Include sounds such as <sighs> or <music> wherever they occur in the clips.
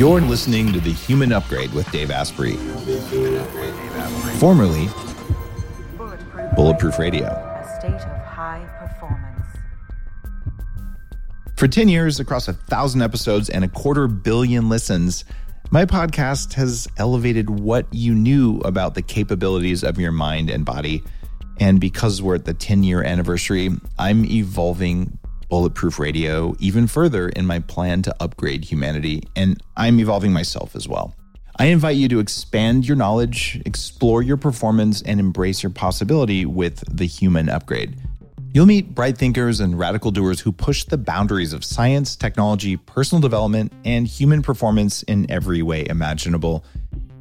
You're listening to The Human Upgrade with Dave Asprey, formerly Bulletproof Radio. A state of high performance. For 10 years, across a thousand episodes and a quarter billion listens, my podcast has elevated what you knew about the capabilities of your mind and body. And because we're at the 10 year anniversary, I'm evolving Bulletproof Radio even further in my plan to upgrade humanity, and I'm evolving myself as well. I invite you to expand your knowledge, explore your performance, and embrace your possibility with the human upgrade. You'll meet bright thinkers and radical doers who push the boundaries of science, technology, personal development, and human performance in every way imaginable.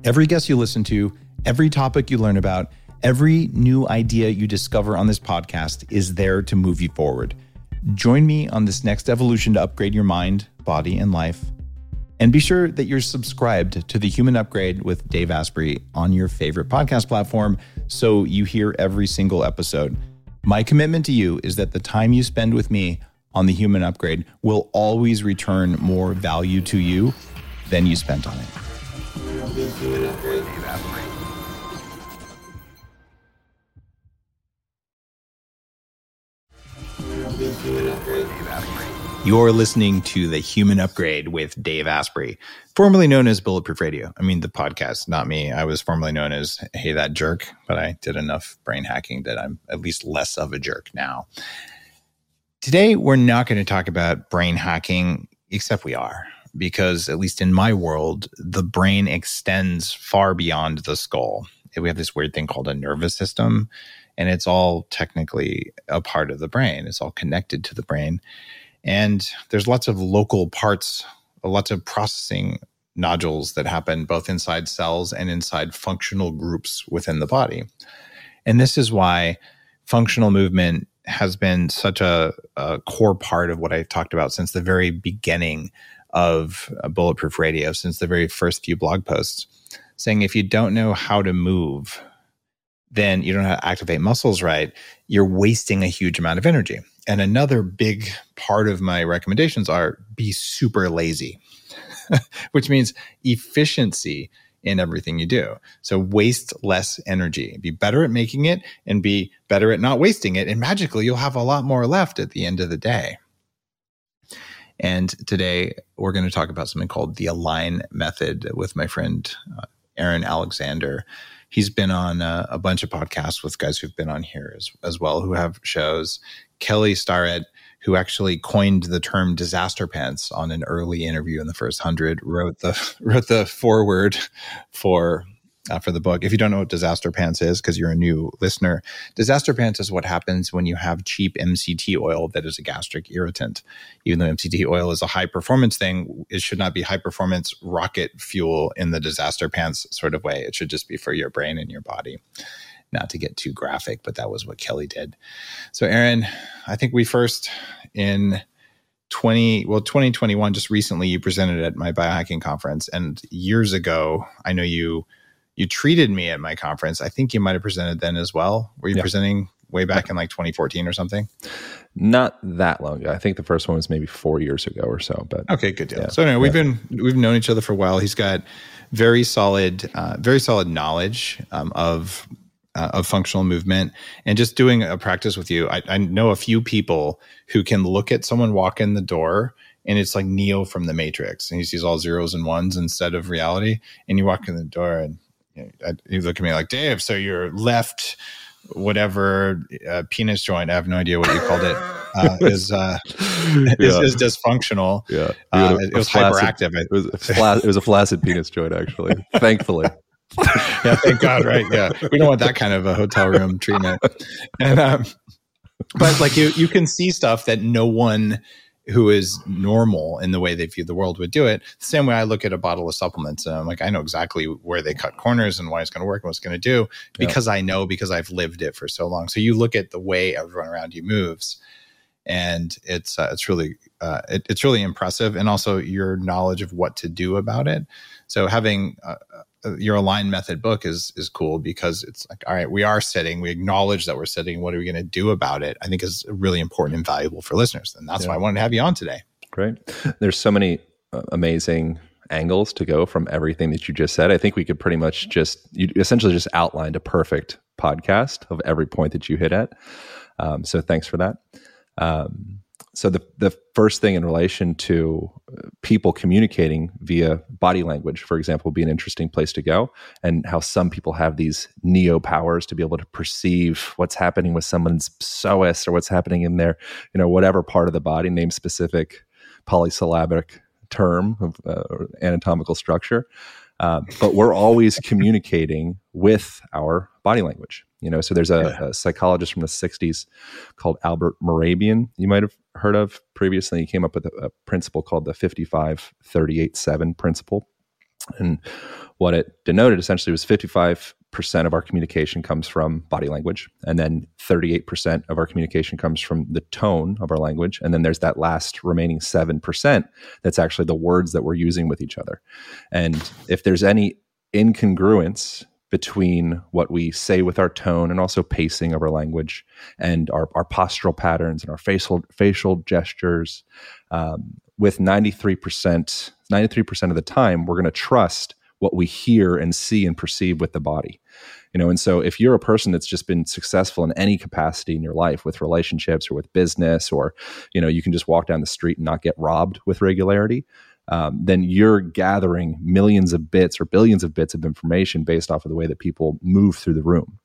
Every guest you listen to, every topic you learn about, every new idea you discover on this podcast is there to move you forward. Join me on this next evolution to upgrade your mind, body, and life. And be sure that you're subscribed to the Human Upgrade with Dave Asprey on your favorite podcast platform so you hear every single episode. My commitment to you is that the time you spend with me on the Human Upgrade will always return more value to you than you spent on it. You're listening to the Human Upgrade with Dave Asprey, formerly known as Bulletproof Radio. I mean, the podcast, not me. I was formerly known as Hey That Jerk, but I did enough brain hacking that I'm at least less of a jerk now. Today, we're not going to talk about brain hacking, except we are, because at least in my world, the brain extends far beyond the skull. We have this weird thing called a nervous system, and it's all technically a part of the brain, it's all connected to the brain. And there's lots of local parts, lots of processing nodules that happen both inside cells and inside functional groups within the body. And this is why functional movement has been such a, a core part of what i've talked about since the very beginning of uh, Bulletproof Radio, since the very first few blog posts, saying if you don't know how to move, then you don't how to activate muscles right, you're wasting a huge amount of energy. And another big part of my recommendations are be super lazy, <laughs> which means efficiency in everything you do. So waste less energy, be better at making it and be better at not wasting it. And magically, you'll have a lot more left at the end of the day. And today, we're going to talk about something called the Align Method with my friend uh, Aaron Alexander he's been on a, a, bunch of podcasts with guys who've been on here as, as well who have shows. Kelly starrett who actually coined the term disaster pants on an early interview in the first hundred wrote the <laughs> wrote the foreword for uh, for the book. If you don't know what disaster pants is, because you're a new listener, disaster pants is what happens when you have cheap MCT oil that is a gastric irritant. Even though MCT oil is a high performance thing, it should not be high performance rocket fuel in the disaster pants sort of way. It should just be for your brain and your body. Not to get too graphic, but that was what Kelly did. So, Aaron, I think we first in 20 well 2021 just recently you presented at my biohacking conference and years ago i know you you treated me at my conference. I think you might have presented then as well. Were you yeah. presenting way back in like 2014 or something? Not that long ago. I think the first one was maybe four years ago or so. But okay, good deal. Yeah. So anyway, we've been we've known each other for a while. He's got very solid, uh, very solid knowledge um, of uh, of functional movement and just doing a practice with you. I, I know a few people who can look at someone walk in the door and it's like Neo from the Matrix, and he sees all zeros and ones instead of reality. And you walk in the door, and you look at me like Dave. So your left, whatever uh, penis joint, I have no idea what you called it, uh, is, uh, <laughs> yeah. is, is dysfunctional. Yeah, uh, it was flaccid, hyperactive. It was, flaccid, it was a flaccid penis joint, actually. Thankfully. <laughs> yeah, thank God. Right? Yeah, we don't want that kind of a hotel room treatment. And um, but like you, you can see stuff that no one who is normal in the way they view the world would do it. The same way I look at a bottle of supplements and I'm like, I know exactly where they cut corners and why it's going to work and what it's going to do because yeah. I know because I've lived it for so long. So you look at the way everyone around you moves, and it's uh, it's really uh, it, it's really impressive, and also your knowledge of what to do about it. So having uh, uh, your align method book is is cool because it's like all right we are sitting we acknowledge that we're sitting what are we going to do about it i think is really important and valuable for listeners and that's yeah. why i wanted to have you on today great there's so many uh, amazing angles to go from everything that you just said. I think we could pretty much just you essentially just outlined a perfect podcast of every point that you hit at. Um, so thanks for that. Um, so the the first thing in relation to uh, people communicating via body language, for example, would be an interesting place to go, and how some people have these neo powers to be able to perceive what's happening with someone's psoas or what's happening in their, you know, whatever part of the body, name specific polysyllabic term of uh, anatomical structure. Uh, but we're always communicating with our body language. You know, so there's a, a, psychologist from the '60s called Albert Mehrabian. You might have heard of previously. He came up with a, a principle called the 55-38-7 principle, and what it denoted essentially was 55 percent of our communication comes from body language, and then 38 percent of our communication comes from the tone of our language, and then there's that last remaining seven percent that's actually the words that we're using with each other. And if there's any incongruence between what we say with our tone and also pacing of our language and our, our postural patterns and our facial facial gestures um, with 93% 93% of the time we're going to trust what we hear and see and perceive with the body you know? And so if you're a person that's just been successful in any capacity in your life with relationships or with business or you know you can just walk down the street and not get robbed with regularity um, then you're gathering millions of bits or billions of bits of information based off of the way that people move through the room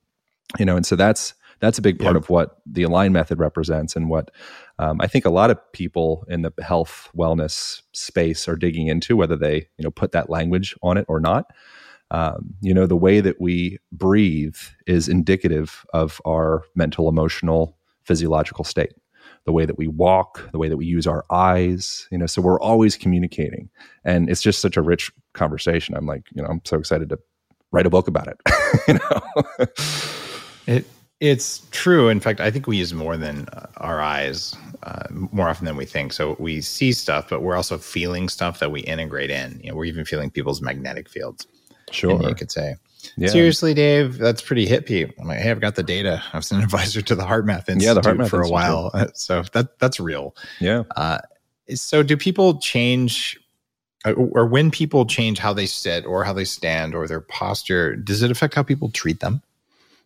you know? And so that's that's a big part of what the align method represents and what um, i think a lot of people in the health wellness space are digging into whether they you know put that language on it or not um, you know the way that we breathe is indicative of our mental emotional physiological state the way that we walk, the way that we use our eyes, you know, so we're always communicating. And it's just such a rich conversation. I'm like, you know, I'm so excited to write a book about it. <laughs> you know. it it's true. In fact, I think we use more than uh, our eyes uh, more often than we think. So we see stuff, but we're also feeling stuff that we integrate in. You know, we're even feeling people's magnetic fields. Sure, you could say. Yeah. Seriously, Dave, that's pretty hippie. I'm like, hey, I've got the data. I was an <laughs> advisor to the HeartMath Institute yeah, the HeartMath for a while, <laughs> so that that's real. Yeah. Uh, so, do people change, or when people change how they sit, or how they stand, or their posture? Does it affect how people treat them?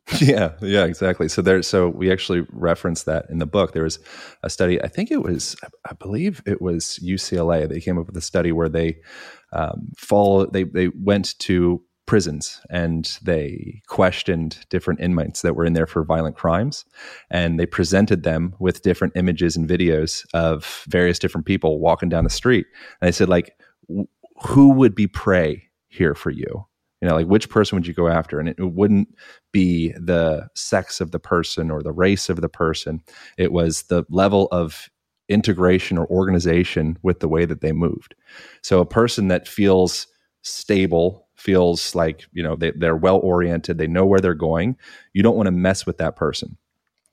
<laughs> Yeah, yeah, exactly. So there, so we actually referenced that in the book. There was a study. I think it was, I believe it was UCLA. They came up with a study where they um, follow. They they went to prisons and they questioned different inmates that were in there for violent crimes and they presented them with different images and videos of various different people walking down the street and they said like who would be prey here for you you know like which person would you go after? And it, wouldn't be the sex of the person or the race of the person. It was the level of integration or organization with the way that they moved. So a person that feels stable feels like you know they, they're well oriented they know where they're going you don't want to mess with that person.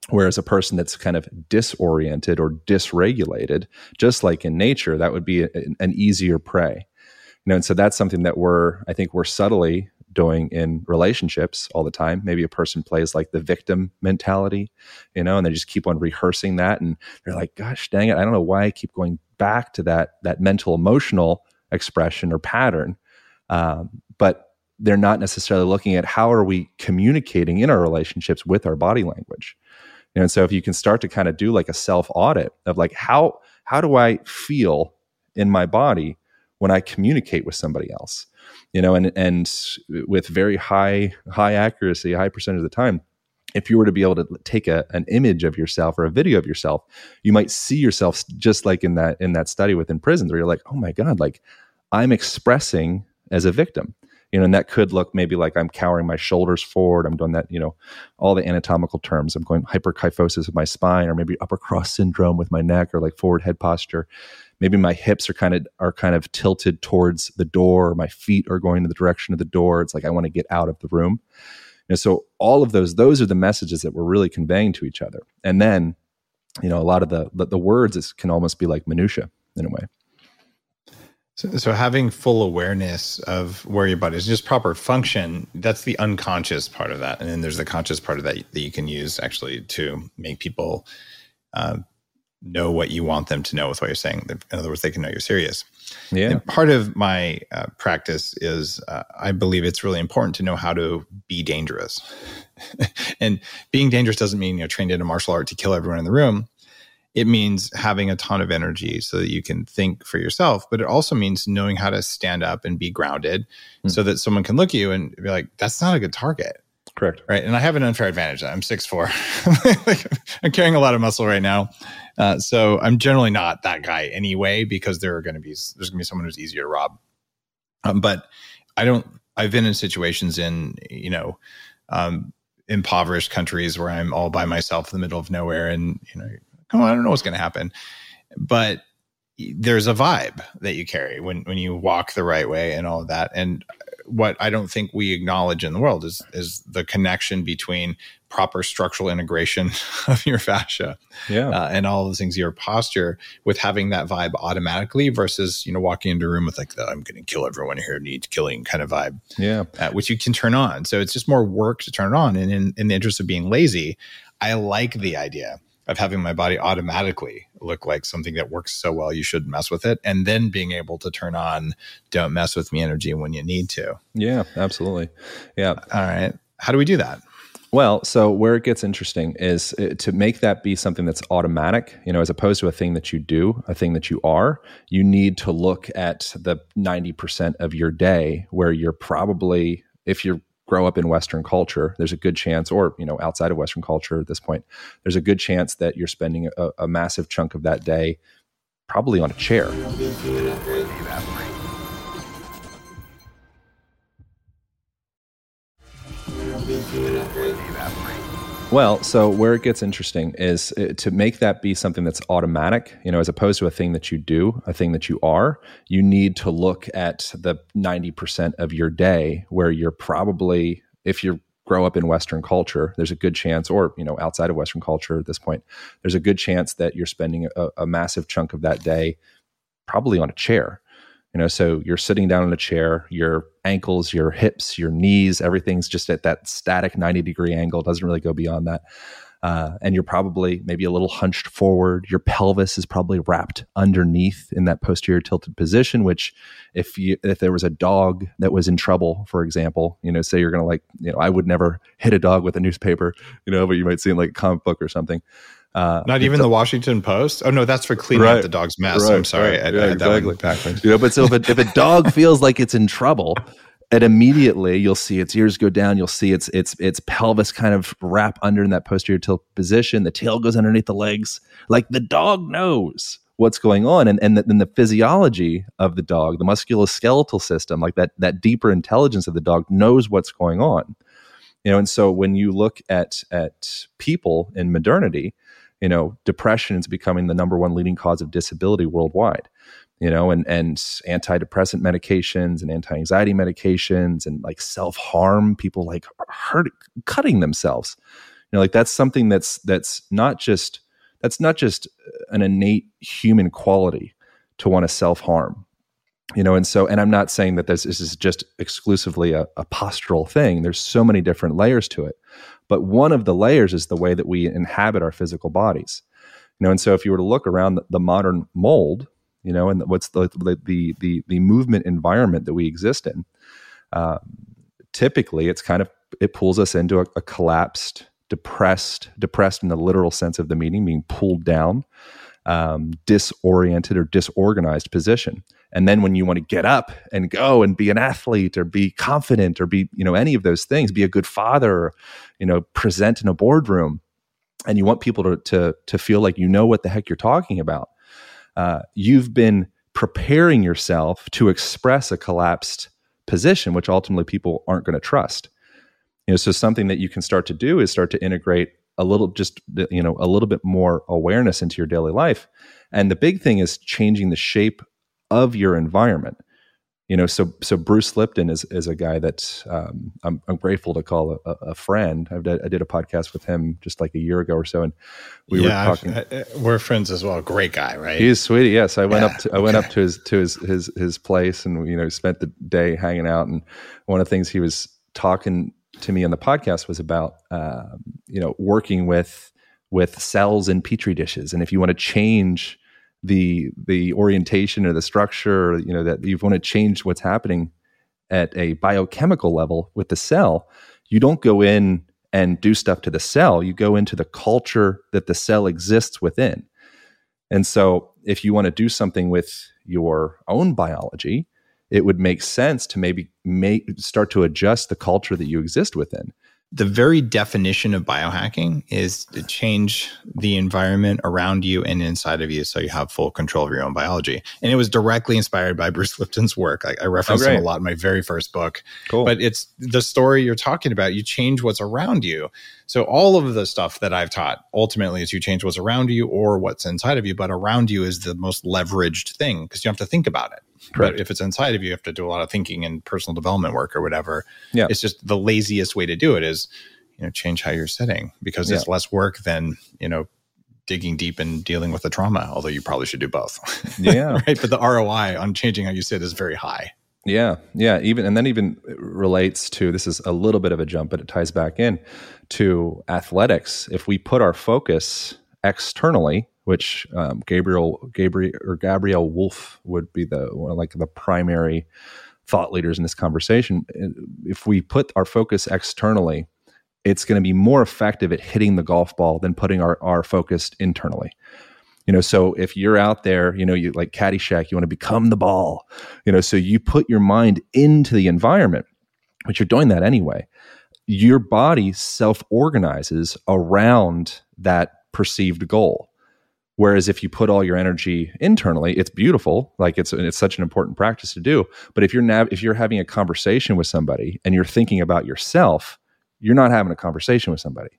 Whereas a person that's kind of disoriented or dysregulated just like in nature that would be a, an easier prey you know and so that's something that we're i think we're subtly doing in relationships all the time maybe a person plays like the victim mentality you know and they just keep on rehearsing that and they're like gosh dang it i don't know why i keep going back to that that mental emotional expression or pattern um, but they're not necessarily looking at how are we communicating in our relationships with our body language. You know, and so if you can start to kind of do like a self audit of like how how do I feel in my body when I communicate with somebody else, you know, and and with very high high accuracy, high percentage of the time, if you were to be able to take a, an image of yourself or a video of yourself, you might see yourself just like in that in that study within prisons, where you're like, oh my god, like I'm expressing as a victim. You know and that could look maybe like i'm cowering my shoulders forward i'm doing that you know all the anatomical terms i'm going hyperkyphosis of my spine or maybe upper cross syndrome with my neck or like forward head posture maybe my hips are kind of are kind of tilted towards the door my feet are going in the direction of the door. It's like i want to get out of the room. And so all of those those are the messages that we're really conveying to each other. And then you know a lot of the the, words is, can almost be like minutia in a way. So, so having full awareness of where your body is, just proper function, that's the unconscious part of that. And then there's the conscious part of that that you can use actually to make people uh, know what you want them to know with what you're saying. In other words, they can know you're serious. Yeah. And part of my uh, practice is uh, I believe it's really important to know how to be dangerous. <laughs> and being dangerous doesn't mean you're trained in a martial art to kill everyone in the room. It means having a ton of energy so that you can think for yourself, but it also means knowing how to stand up and be grounded mm. so that someone can look at you and be like, that's not a good target. Correct. Right. And I have an unfair advantage. I'm 6'4. <laughs> I'm carrying a lot of muscle right now. Uh, so I'm generally not that guy anyway, because there are going to be, there's going to be someone who's easier to rob. Um, but I don't, I've been in situations in, you know, um, impoverished countries where I'm all by myself in the middle of nowhere and, you know, oh, I don't know what's going to happen. But there's a vibe that you carry when, when you walk the right way and all of that. And what I don't think we acknowledge in the world is is the connection between proper structural integration <laughs> of your fascia, yeah, uh, and all the things, your posture, with having that vibe automatically versus you know walking into a room with like the I'm going to kill everyone here needs killing kind of vibe, yeah, uh, which you can turn on. So it's just more work to turn it on, and in, in the interest of being lazy, I like the idea of having my body automatically look like something that works so well you shouldn't mess with it. And then being able to turn on don't mess with me energy when you need to. Yeah absolutely. Yeah. All right. How do we do that? Well, so where it gets interesting is uh, to make that be something that's automatic, you know, as opposed to a thing that you do, a thing that you are, you need to look at the 90% of your day where you're probably, if you're grow up in Western culture, there's a good chance, or you know, outside of Western culture at this point, there's a good chance that you're spending a, a massive chunk of that day probably on a chair. Well, so where it gets interesting is uh, to make that be something that's automatic, you know, as opposed to a thing that you do, a thing that you are, you need to look at the 90% of your day where you're probably, if you grow up in Western culture, there's a good chance, or, you know, outside of Western culture at this point, there's a good chance that you're spending a, a massive chunk of that day probably on a chair you know so you're sitting down in a chair your ankles your hips your knees everything's just at that static 90 degree angle doesn't really go beyond that. Uh, and you're probably maybe a little hunched forward. Your pelvis is probably wrapped underneath in that posterior tilted position which if you if there was a dog that was in trouble for example you know say you're gonna like you know i would never hit a dog with a newspaper you know but you might see in like a comic book or something uh, Not even the Washington Post. Oh no, that's for cleaning right, up the dog's mess. Right, I'm sorry, right, I, yeah, I had exactly. that backwards. You know, but so if a, if a <laughs> dog feels like it's in trouble, and immediately you'll see its ears go down. You'll see its its its pelvis kind of wrap under in that posterior tilt position. The tail goes underneath the legs. Like the dog knows what's going on, and and then the physiology of the dog, the musculoskeletal system, like that that deeper intelligence of the dog knows what's going on. You know, and so when you look at at people in modernity, you know, depression is becoming the number one leading cause of disability worldwide. You know, and and antidepressant medications and anti-anxiety medications and like self-harm, people like hurt cutting themselves. You know, like that's something that's that's not just that's not just an innate human quality to want to self-harm you know and so and i'm not saying that this, this is just exclusively a, a, postural thing there's so many different layers to it but one of the layers is the way that we inhabit our physical bodies. You know, and so if you were to look around the, the modern mold, you know, and what's the the the the movement environment that we exist in, uh, typically it's kind of it pulls us into a, a collapsed, depressed, depressed in the literal sense of the meaning, being pulled down, um, disoriented or disorganized position. And then when you want to get up and go and be an athlete or be confident or be, you know, any of those things, be a good father, you know, present in a boardroom, and you want people to to to feel like you know what the heck you're talking about. Uh, you've been preparing yourself to express a collapsed position, which ultimately people aren't going to trust. You know, so something that you can start to do is start to integrate a little, just you know, a little bit more awareness into your daily life. And the big thing is changing the shape of your environment. You know so so bruce lipton is is a guy that um, I'm, I'm grateful to call a, a friend. I did, I did a podcast with him just like a year ago or so and we yeah, were talking I, we're friends as well. Great guy right? He's sweetie yes. I went yeah, up to i went up to his to his his his place and you know spent the day hanging out. And one of the things he was talking to me on the podcast was about um, you know working with with cells in petri dishes. And if you want to change the the orientation or the structure, you know, that you want to change what's happening at a biochemical level with the cell, you don't go in and do stuff to the cell. You go into the culture that the cell exists within. And so, if you want to do something with your own biology, it would make sense to maybe make, start to adjust the culture that you exist within the very definition of biohacking is to change the environment around you and inside of you so you have full control of your own biology. And it was directly inspired by Bruce Lipton's work. I, I referenced oh, him a lot in my very first book. Cool. But it's the story you're talking about. You change what's around you. So all of the stuff that I've taught ultimately is you change what's around you or what's inside of you, but around you is the most leveraged thing because you have to think about it. Correct. But if it's inside of you, you have to do a lot of thinking and personal development work or whatever. Yeah. It's just the laziest way to do it is, you know, change how you're sitting because yeah. it's less work than, you know, digging deep and dealing with the trauma, although you probably should do both. <laughs> Yeah. right. But the ROI on changing how you sit is very high. Yeah, yeah, even and then even relates to this is a little bit of a jump, but it ties back in to athletics. If we put our focus externally, which um, Gabriel Gabriel or Gabrielle Wulf would be the like the primary thought leaders in this conversation. If we put our focus externally, it's going to be more effective at hitting the golf ball than putting our, our focus internally. You know so if you're out there you know you like caddyshack you want to become the ball you know so you put your mind into the environment but you're doing that anyway. Your body self-organizes around that perceived goal whereas if you put all your energy internally it's beautiful. Like it's it's such an important practice to do. But if you're nav- if you're having a conversation with somebody and you're thinking about yourself you're not having a conversation with somebody.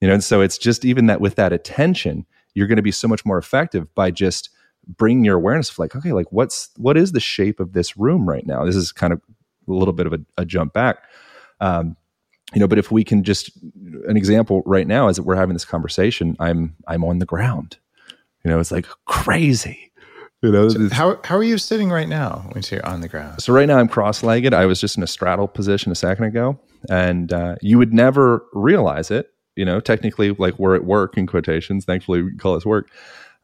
You know and so it's just even that with that attention you're going to be so much more effective by just bringing your awareness of like okay like what's what is the shape of this room right now? This is kind of a little bit of a, a jump back. Um, you know but if we can just an example right now is that we're having this conversation i'm i'm on the ground you know it's like crazy you know so how, how are you sitting right now when you're on the ground so right now i'm cross-legged i was just in a straddle position a second ago and uh, you would never realize it you know, technically like we're at work in quotations. Thankfully, we call this work.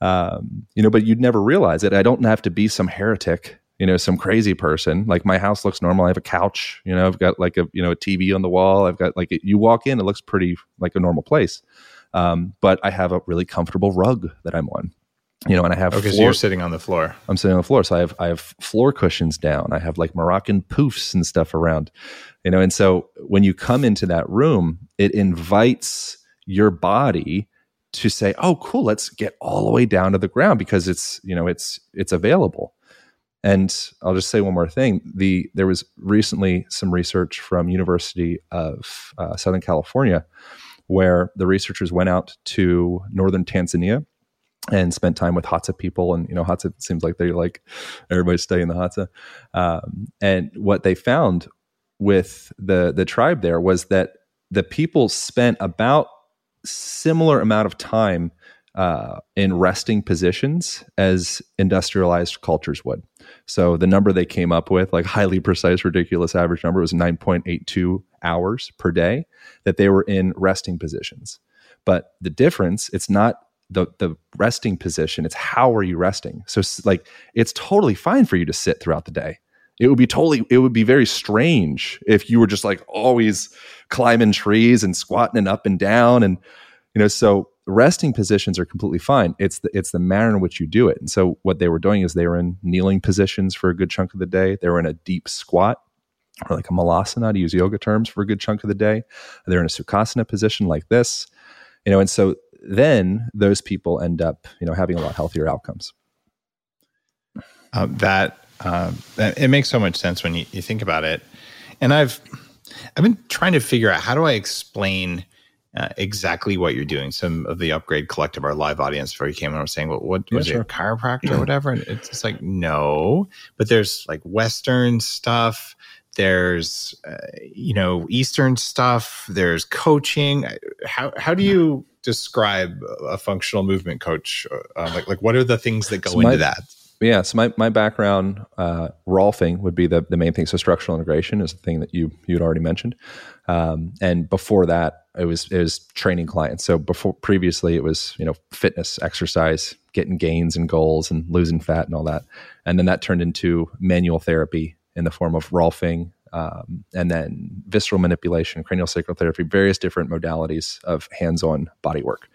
Um, you know, but you'd never realize it. I don't have to be some heretic, you know, some crazy person. Like my house looks normal. I have a couch, you know, I've got like a, you know, a TV on the wall. I've got like, you walk in, it looks pretty like a normal place. Um, but I have a really comfortable rug that I'm on you know, and I have okay. Floor, so you're sitting on the floor. I'm sitting on the floor, so I have I have floor cushions down. I have like Moroccan poofs and stuff around, you know. And so when you come into that room, it invites your body to say, "Oh, cool, let's get all the way down to the ground because it's you know it's it's available." And I'll just say one more thing: the there was recently some research from University of uh, Southern California where the researchers went out to northern Tanzania and spent time with Hadza people. And, you know, Hadza seems like they like everybody studying the Hadza. Um, and what they found with the, the tribe there was that the people spent about similar amount of time uh, in resting positions as industrialized cultures would. So the number they came up with, like highly precise, ridiculous average number, was 9.82 hours per day that they were in resting positions. But the difference, it's not the the resting position it's how are you resting so like it's totally fine for you to sit throughout the day it would be totally it would be very strange if you were just like always climbing trees and squatting and up and down and you know so resting positions are completely fine. It's the it's the manner in which you do it. And so what they were doing is they were in kneeling positions for a good chunk of the day. They were in a deep squat or like a malasana to use yoga terms for a good chunk of the day. They're in a sukhasana position like this you know and so then those people end up, you know, having a lot healthier outcomes. Uh, that uh, it makes so much sense when you, you think about it, and I've I've been trying to figure out how do I explain uh, exactly what you're doing. Some of the upgrade collective, our live audience, before you came on, was saying, "Well, what was yeah, sure. it, chiropractor or <clears throat> whatever?" And it's just like no, but there's like Western stuff. There's uh, you know Eastern stuff. There's coaching. How how do you describe a functional movement coach? Uh, like, like what are the things that go so into my, that? Yeah, so my, my background, uh, Rolfing would be the, the main thing. So structural integration is the thing that you you had already mentioned, um, and before that, it was it was training clients. So before previously, it was you know fitness, exercise, getting gains and goals, and losing fat and all that, and then that turned into manual therapy in the form of Rolfing, um, and then visceral manipulation, cranial sacral therapy, various different modalities of hands-on body work.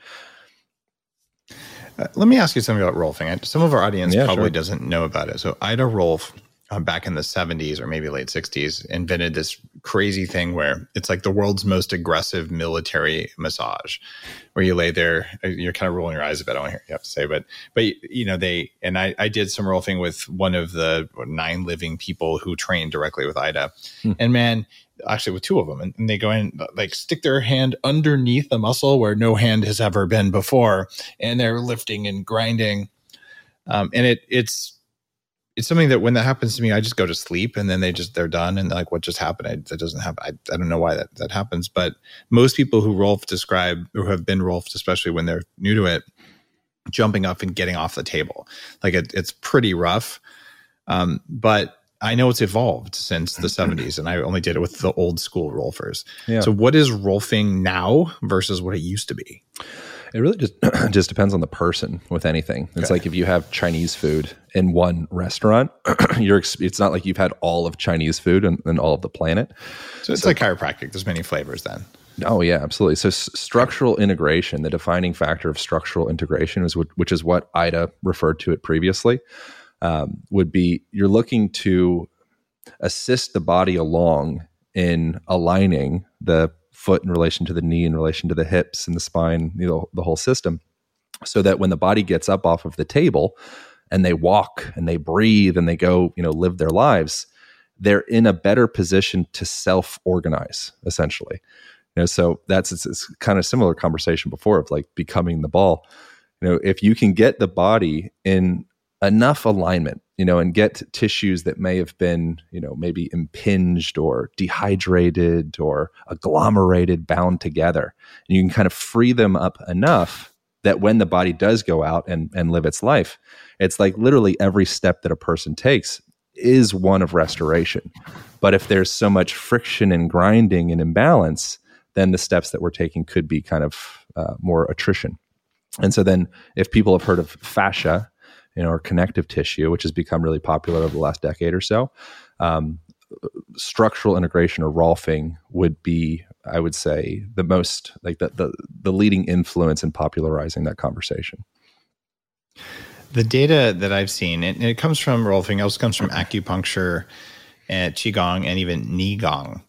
Uh, let me ask you something about Rolfing. Some of our audience Yeah, probably sure. doesn't know about it. So Ida Rolf, uh, back in the 70s or maybe late 60s, invented this crazy thing where it's like the world's most aggressive military massage, where you lay there, uh, you're kind of rolling your eyes a bit. I don't want to hear you have to say, but but you know they and I I did some Rolfing with one of the nine living people who trained directly with Ida, and man. Actually, with two of them, and, and they go in, like, stick their hand underneath a muscle where no hand has ever been before, and they're lifting and grinding. Um, and it it's it's something that when that happens to me i just go to sleep and then they just they're done and like what just happened I, that doesn't happen I, I don't know why that, that happens but most people who rolf describe who have been rolfed especially when they're new to it jumping up and getting off the table. Like it, it's pretty rough. Um, but i know it's evolved since the 70s and i only did it with the old school rolfers Yeah. so what is rolfing now versus what it used to be It really just <clears throat> just depends on the person with anything. It's Okay. like if you have Chinese food in one restaurant, <clears throat> you're it's not like you've had all of Chinese food and, and all of the planet. so it's like chiropractic there's many flavors then Oh yeah, absolutely. So s- structural integration, the defining factor of structural integration is what, which is what Ida referred to it previously, um, would be you're looking to assist the body along in aligning the foot in relation to the knee, in relation to the hips and the spine, you know, the whole system, so that when the body gets up off of the table and they walk and they breathe and they go, you know, live their lives, they're in a better position to self organize, essentially. You know, so that's it's, it's kind of similar conversation before of like becoming the ball. You know, if you can get the body in enough alignment, you know, and get tissues that may have been, you know, maybe impinged or dehydrated or agglomerated, bound together, and you can kind of free them up enough that when the body does go out and, and live its life, it's like literally every step that a person takes is one of restoration. But if there's so much friction and grinding and imbalance, then the steps that we're taking could be kind of uh, more attrition. And so then, if people have heard of fascia, or connective tissue, which has become really popular over the last decade or so, um, structural integration or rolfing would be, I would say, the most like the the, the leading influence in popularizing that conversation. The data that I've seen, and it comes from Rolfing, also comes from acupuncture, and qigong, and even neigong,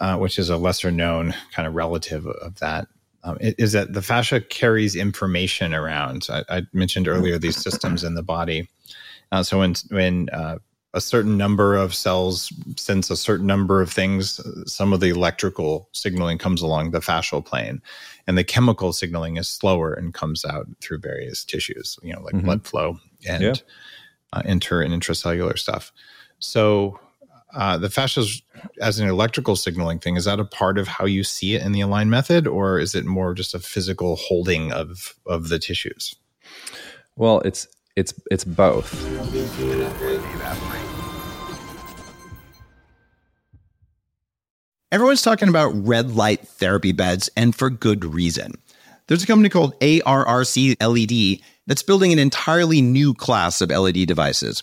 uh, which is a lesser known kind of relative of that. Um, is that the fascia carries information around? I, I mentioned earlier these systems in the body. Uh, so when when uh, a certain number of cells sense a certain number of things, some of the electrical signaling comes along the fascial plane, and the chemical signaling is slower and comes out through various tissues, you know, like Mhm. blood flow and Yeah. uh, inter and intracellular stuff. So uh, the fascia as an electrical signaling thing is that a part of how you see it in the align method, or is it more just a physical holding of of the tissues? Well, it's it's it's both. Everyone's talking about red light therapy beds, and for good reason. There's a company called ARRC LED that's building an entirely new class of LED devices.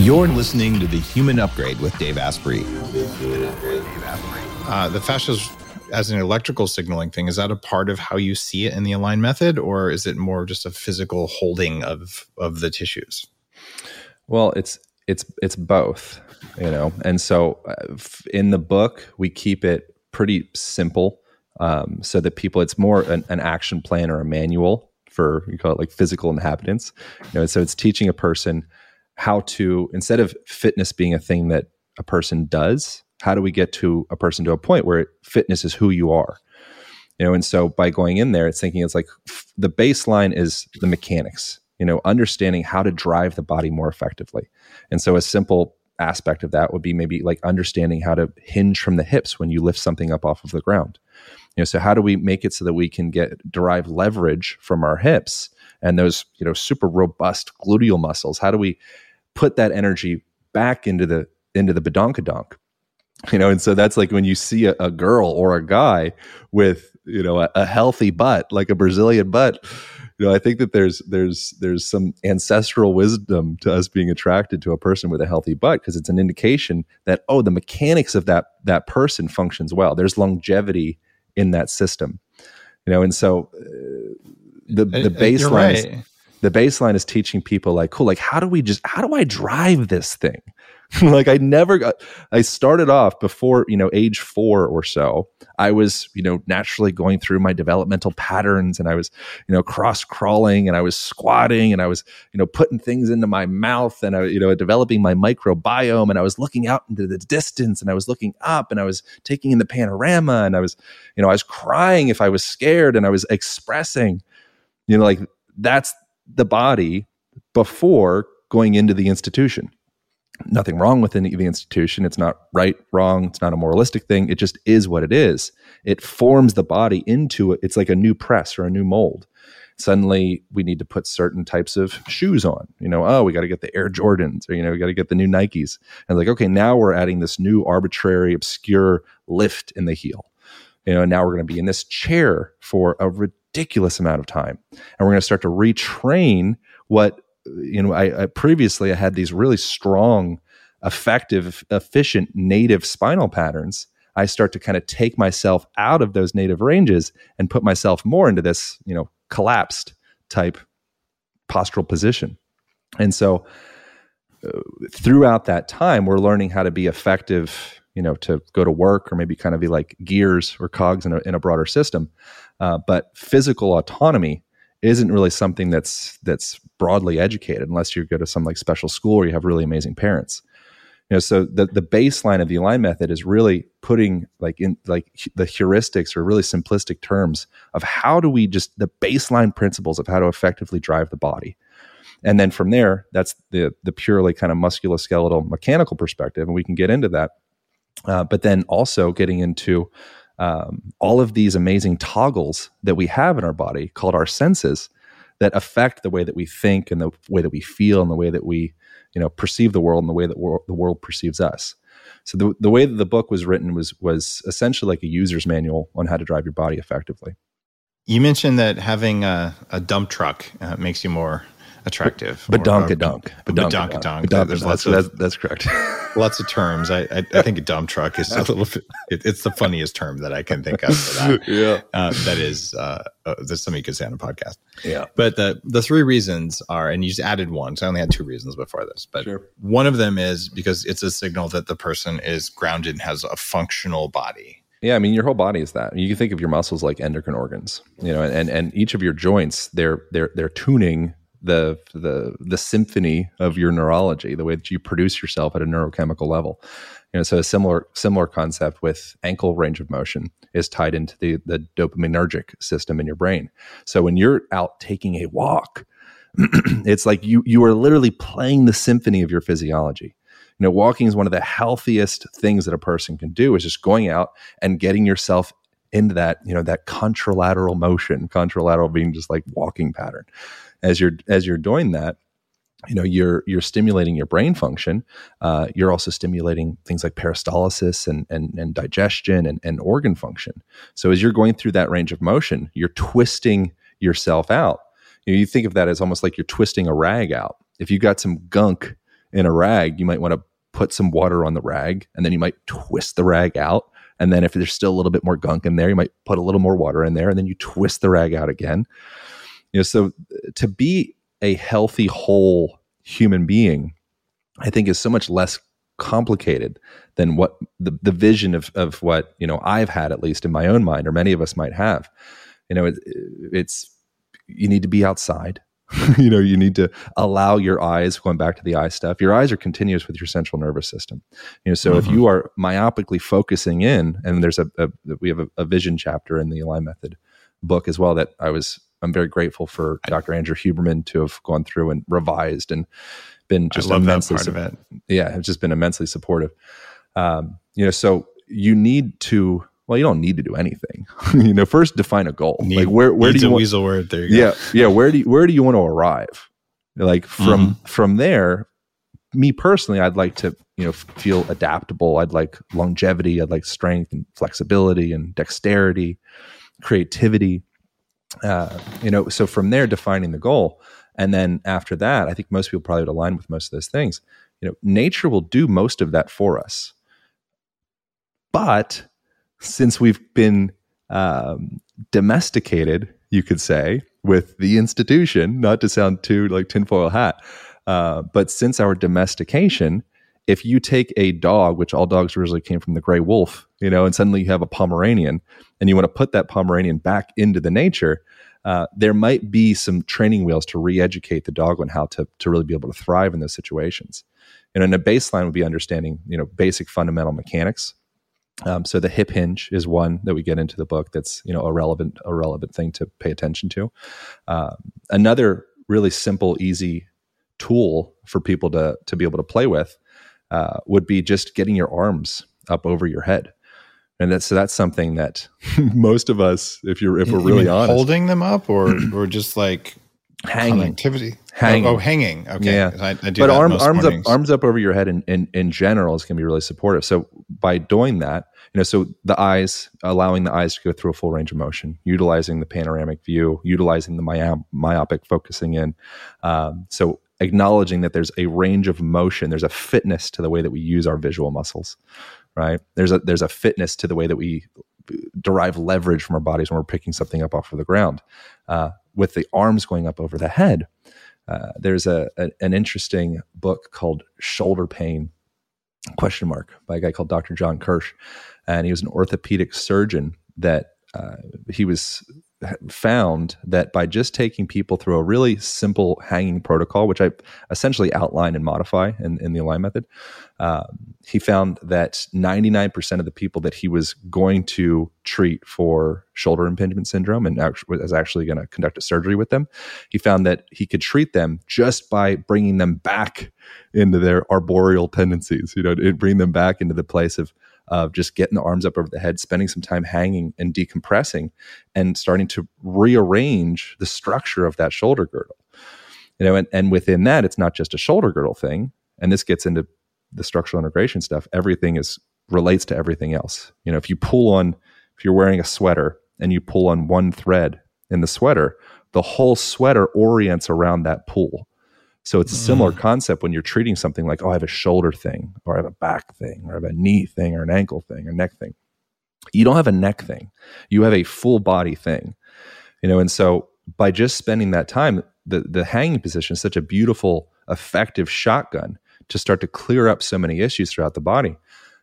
You're listening to the Human Upgrade with Dave Asprey. Uh, the fascia as an electrical signaling thing is that a part of how you see it in the align method, or is it more just a physical holding of of the tissues? Well, it's it's it's both, you know. And so uh, in the book, we keep it pretty simple, um, so that people it's more an, an action plan or a manual for you call it like physical inhabitants. You know, so it's teaching a person how to instead of fitness being a thing that a person does, how do we get to a person to a point where fitness is who you are? You know, and so by going in there, it's thinking it's like f- the baseline is the mechanics. You know, understanding how to drive the body more effectively, and so a simple aspect of that would be maybe like understanding how to hinge from the hips when you lift something up off of the ground. You know, so how do we make it so that we can get derive leverage from our hips and those, you know, super robust gluteal muscles? How do we put that energy back into the into the badonkadonk? You know, and so that's like when you see a, a girl or a guy with, you know, a, a healthy butt, like a Brazilian butt, you know, I think that there's there's there's some ancestral wisdom to us being attracted to a person with a healthy butt because it's an indication that oh, the mechanics of that that person functions well. There's longevity in that system, you know, and so uh, the the baseline right. is, the baseline is teaching people like cool, like how do we just how do I drive this thing? <laughs> like I never got, I started off before, you know, age four or so. I was, you know, naturally going through my developmental patterns and I was, you know, cross crawling and I was squatting and I was, you know, putting things into my mouth and I, you know, developing my microbiome and I was looking out into the distance and I was looking up and I was taking in the panorama and I was, you know, I was crying if I was scared and I was expressing, you know, like that's the body before going into the institution nothing wrong with the institution. It's not right, wrong. It's not a moralistic thing. It just is what it is. It forms the body into it. It's like a new press or a new mold. Suddenly, we need to put certain types of shoes on. You know, oh, we got to get the Air Jordans, or you know, we got to get the new Nikes. And like, okay, now we're adding this new arbitrary, obscure lift in the heel. You know, now we're going to be in this chair for a ridiculous amount of time, and we're going to start to retrain what you know, I, I previously I had these really strong, effective, efficient native spinal patterns. I start to kind of take myself out of those native ranges and put myself more into this, you know, collapsed type postural position. And so uh, throughout that time, we're learning how to be effective, you know, to go to work or maybe kind of be like gears or cogs in a, in a broader system. Uh, but physical autonomy isn't really something that's that's broadly educated unless you go to some like special school or you have really amazing parents. You know so the the baseline of the align method is really putting like in like the heuristics or really simplistic terms of how do we just the baseline principles of how to effectively drive the body. And then from there that's the the purely kind of musculoskeletal mechanical perspective and we can get into that. Uh, but then also getting into um, all of these amazing toggles that we have in our body called our senses that affect the way that we think and the way that we feel and the way that we you know perceive the world and the way that wor- the world perceives us. So the, the way that the book was written was was essentially like a user's manual on how to drive your body effectively. You mentioned that having a, a dump truck uh, makes you more attractive. Badonkadonk. Badonkadonk. There's lots of that's, that's correct. <laughs> lots of terms. I, I, I think a dump truck is a little. It, it's the funniest term that I can think of for that. <laughs> yeah. Uh, that is uh, uh, that's something you could say on a podcast. Yeah. But the the three reasons are, and you just added one. So I only had two reasons before this, but sure. one of them is because it's a signal that the person is grounded and has a functional body. Yeah, I mean your whole body is that. You can think of your muscles like endocrine organs, you know, and and each of your joints, they're they're they're tuning the the the symphony of your neurology, the way that you produce yourself at a neurochemical level. You know, so a similar similar concept with ankle range of motion is tied into the the dopaminergic system in your brain. So when you're out taking a walk, <clears throat> it's like you you are literally playing the symphony of your physiology. You know, walking is one of the healthiest things that a person can do is just going out and getting yourself into that, you know, that contralateral motion, contralateral being just like walking pattern as you're as you're doing that you know you're you're stimulating your brain function. Uh, you're also stimulating things like peristalsis and and, and digestion and, and organ function. So as you're going through that range of motion you're twisting yourself out. You, know, you think of that as almost like you're twisting a rag out. If you've got some gunk in a rag you might want to put some water on the rag and then you might twist the rag out. And then if there's still a little bit more gunk in there you might put a little more water in there and then you twist the rag out again you know so to be a healthy whole human being i think is so much less complicated than what the, the vision of, of what you know i've had at least in my own mind or many of us might have you know it, it's you need to be outside. <laughs> you know, you need to allow your eyes, going back to the eye stuff, your eyes are continuous with your central nervous system. You know, so mm-hmm. if you are myopically focusing in, and there's a, a we have a, a, vision chapter in the Align Method book as well that I was, I'm very grateful for Dr. Andrew Huberman to have gone through and revised and been just immensely part of it. Yeah, it's just been immensely supportive. Um, you know, so you need to well, you don't need to do anything. <laughs> you know, first define a goal. Need, like where where do you want, weasel word? There you yeah, go. Yeah, Where do you, where do you want to arrive? Like from mm-hmm. from there, me personally, I'd like to you know feel adaptable. I'd like longevity. I'd like strength and flexibility and dexterity, creativity. Uh, you know, so from there, defining the goal, and then after that, I think most people probably would align with most of those things. You know, nature will do most of that for us, but since we've been um, domesticated, you could say, with the institution, not to sound too like tinfoil hat, uh, but since our domestication, if you take a dog, which all dogs originally came from the gray wolf, you know, and suddenly you have a Pomeranian, and you want to put that Pomeranian back into the nature, uh, there might be some training wheels to re-educate the dog on how to to really be able to thrive in those situations. And a baseline would be understanding, you know, basic fundamental mechanics um, so the hip hinge is one that we get into the book. That's you know a relevant a relevant thing to pay attention to. Uh, another really simple, easy tool for people to to be able to play with uh, would be just getting your arms up over your head. And that's so that's something that <laughs> most of us, if you're if we're really honest, holding them up or <clears throat> or just like hanging. activity hanging oh, oh, hanging. okay. Yeah. I, I but arm, arms mornings. up arms up over your head in, in in general is going to be really supportive. So by doing that you know so the eyes allowing the eyes to go through a full range of motion utilizing the panoramic view utilizing the myop- myopic focusing in. Um, so acknowledging that there's a range of motion there's a fitness to the way that we use our visual muscles right? There's a there's a fitness to the way that we derive leverage from our bodies when we're picking something up off of the ground. Uh, with the arms going up over the head uh, there's a, a, an interesting book called shoulder pain question mark by a guy called dr john kirsch. And he was an orthopedic surgeon that uh, he was found that by just taking people through a really simple hanging protocol, which I essentially outline and modify in, in the Align method, uh, he found that 99% of the people that he was going to treat for shoulder impingement syndrome and actually, was actually going to conduct a surgery with them, he found that he could treat them just by bringing them back into their arboreal tendencies, you know, bring them back into the place of of just getting the arms up over the head, spending some time hanging and decompressing, and starting to rearrange the structure of that shoulder girdle. You know, and, and within that, it's not just a shoulder girdle thing. And this gets into the structural integration stuff. Everything is relates to everything else. You know, if you pull on, if you're wearing a sweater and you pull on one thread in the sweater, the whole sweater orients around that pull. So it's a similar mm. concept when you're treating something like, oh, I have a shoulder thing, or I have a back thing, or I have a knee thing, or an ankle thing, or neck thing. You don't have a neck thing. You have a full body thing. You know, and so by just spending that time, the the hanging position is such a beautiful, effective shotgun to start to clear up so many issues throughout the body.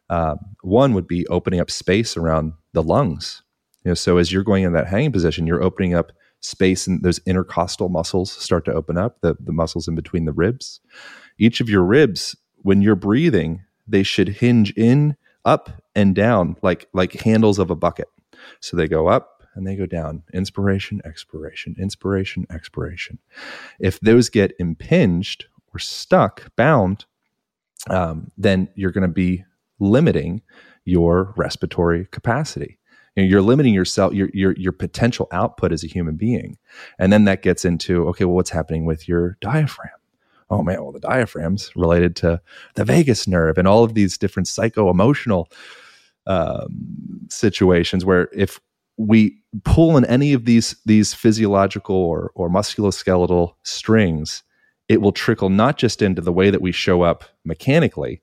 Um, one would be opening up space around the lungs. You know, so as you're going in that hanging position, you're opening up space and those intercostal muscles start to open up, the, the muscles in between the ribs. Each of your ribs, when you're breathing, they should hinge in, up, and down like like handles of a bucket. So they go up and they go down. Inspiration, expiration, inspiration, expiration. If those get impinged or stuck, bound, um, then you're going to be limiting your respiratory capacity you know, you're limiting yourself your, your your potential output as a human being. And then that gets into okay well what's happening with your diaphragm? Oh man well the diaphragm's related to the vagus nerve and all of these different psycho-emotional um, situations where if we pull on any of these these physiological or, or musculoskeletal strings it will trickle not just into the way that we show up mechanically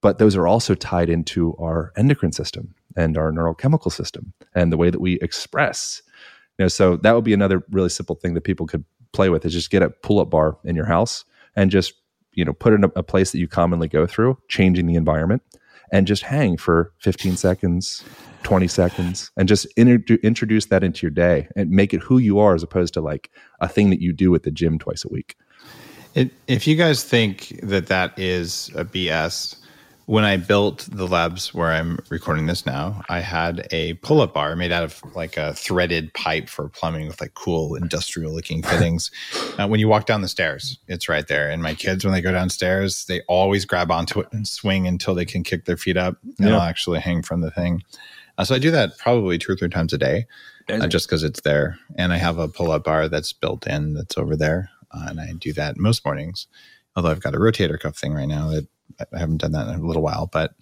but those are also tied into our endocrine system and our neurochemical system and the way that we express. You know, so that would be another really simple thing that people could play with is just get a pull-up bar in your house and just you know put it in a, a place that you commonly go through, changing the environment, and just hang for 15 seconds, 20 seconds, and just inter- introduce that into your day and make it who you are as opposed to like a thing that you do at the gym twice a week. If you guys think that that is a BS, when I built the labs where I'm recording this now, I had a pull up bar made out of like a threaded pipe for plumbing with like cool industrial looking fittings. uh, when you walk down the stairs, it's right there. And my kids, when they go downstairs, they always grab onto it and swing until they can kick their feet up and Yeah. I'll actually hang from the thing. Uh, so I do that probably two or three times a day uh, just because it's there. And I have a pull up bar that's built in that's over there. Uh, and I do that most mornings. Although I've got a rotator cuff thing right now that I haven't done that in a little while, but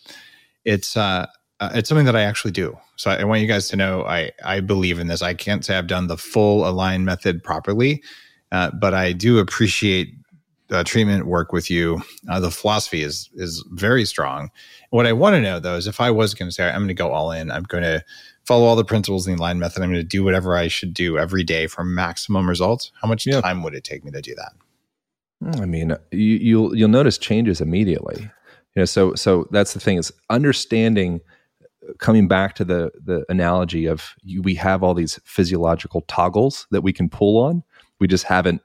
it's uh, uh, it's something that I actually do. So I, I want you guys to know I I believe in this. I can't say I've done the full align method properly, uh, but I do appreciate uh, treatment work with you. Uh, the philosophy is is very strong. What I want to know though is if I was going to say I'm going to go all in, I'm going to follow all the principles in the align method. I'm going to do whatever I should do every day for maximum results. How much Yeah. time would it take me to do that? Hmm, I mean, you, you'll you'll notice changes immediately. You know, so so that's the thing is understanding. Uh, coming back to the the analogy of you, we have all these physiological toggles that we can pull on. We just haven't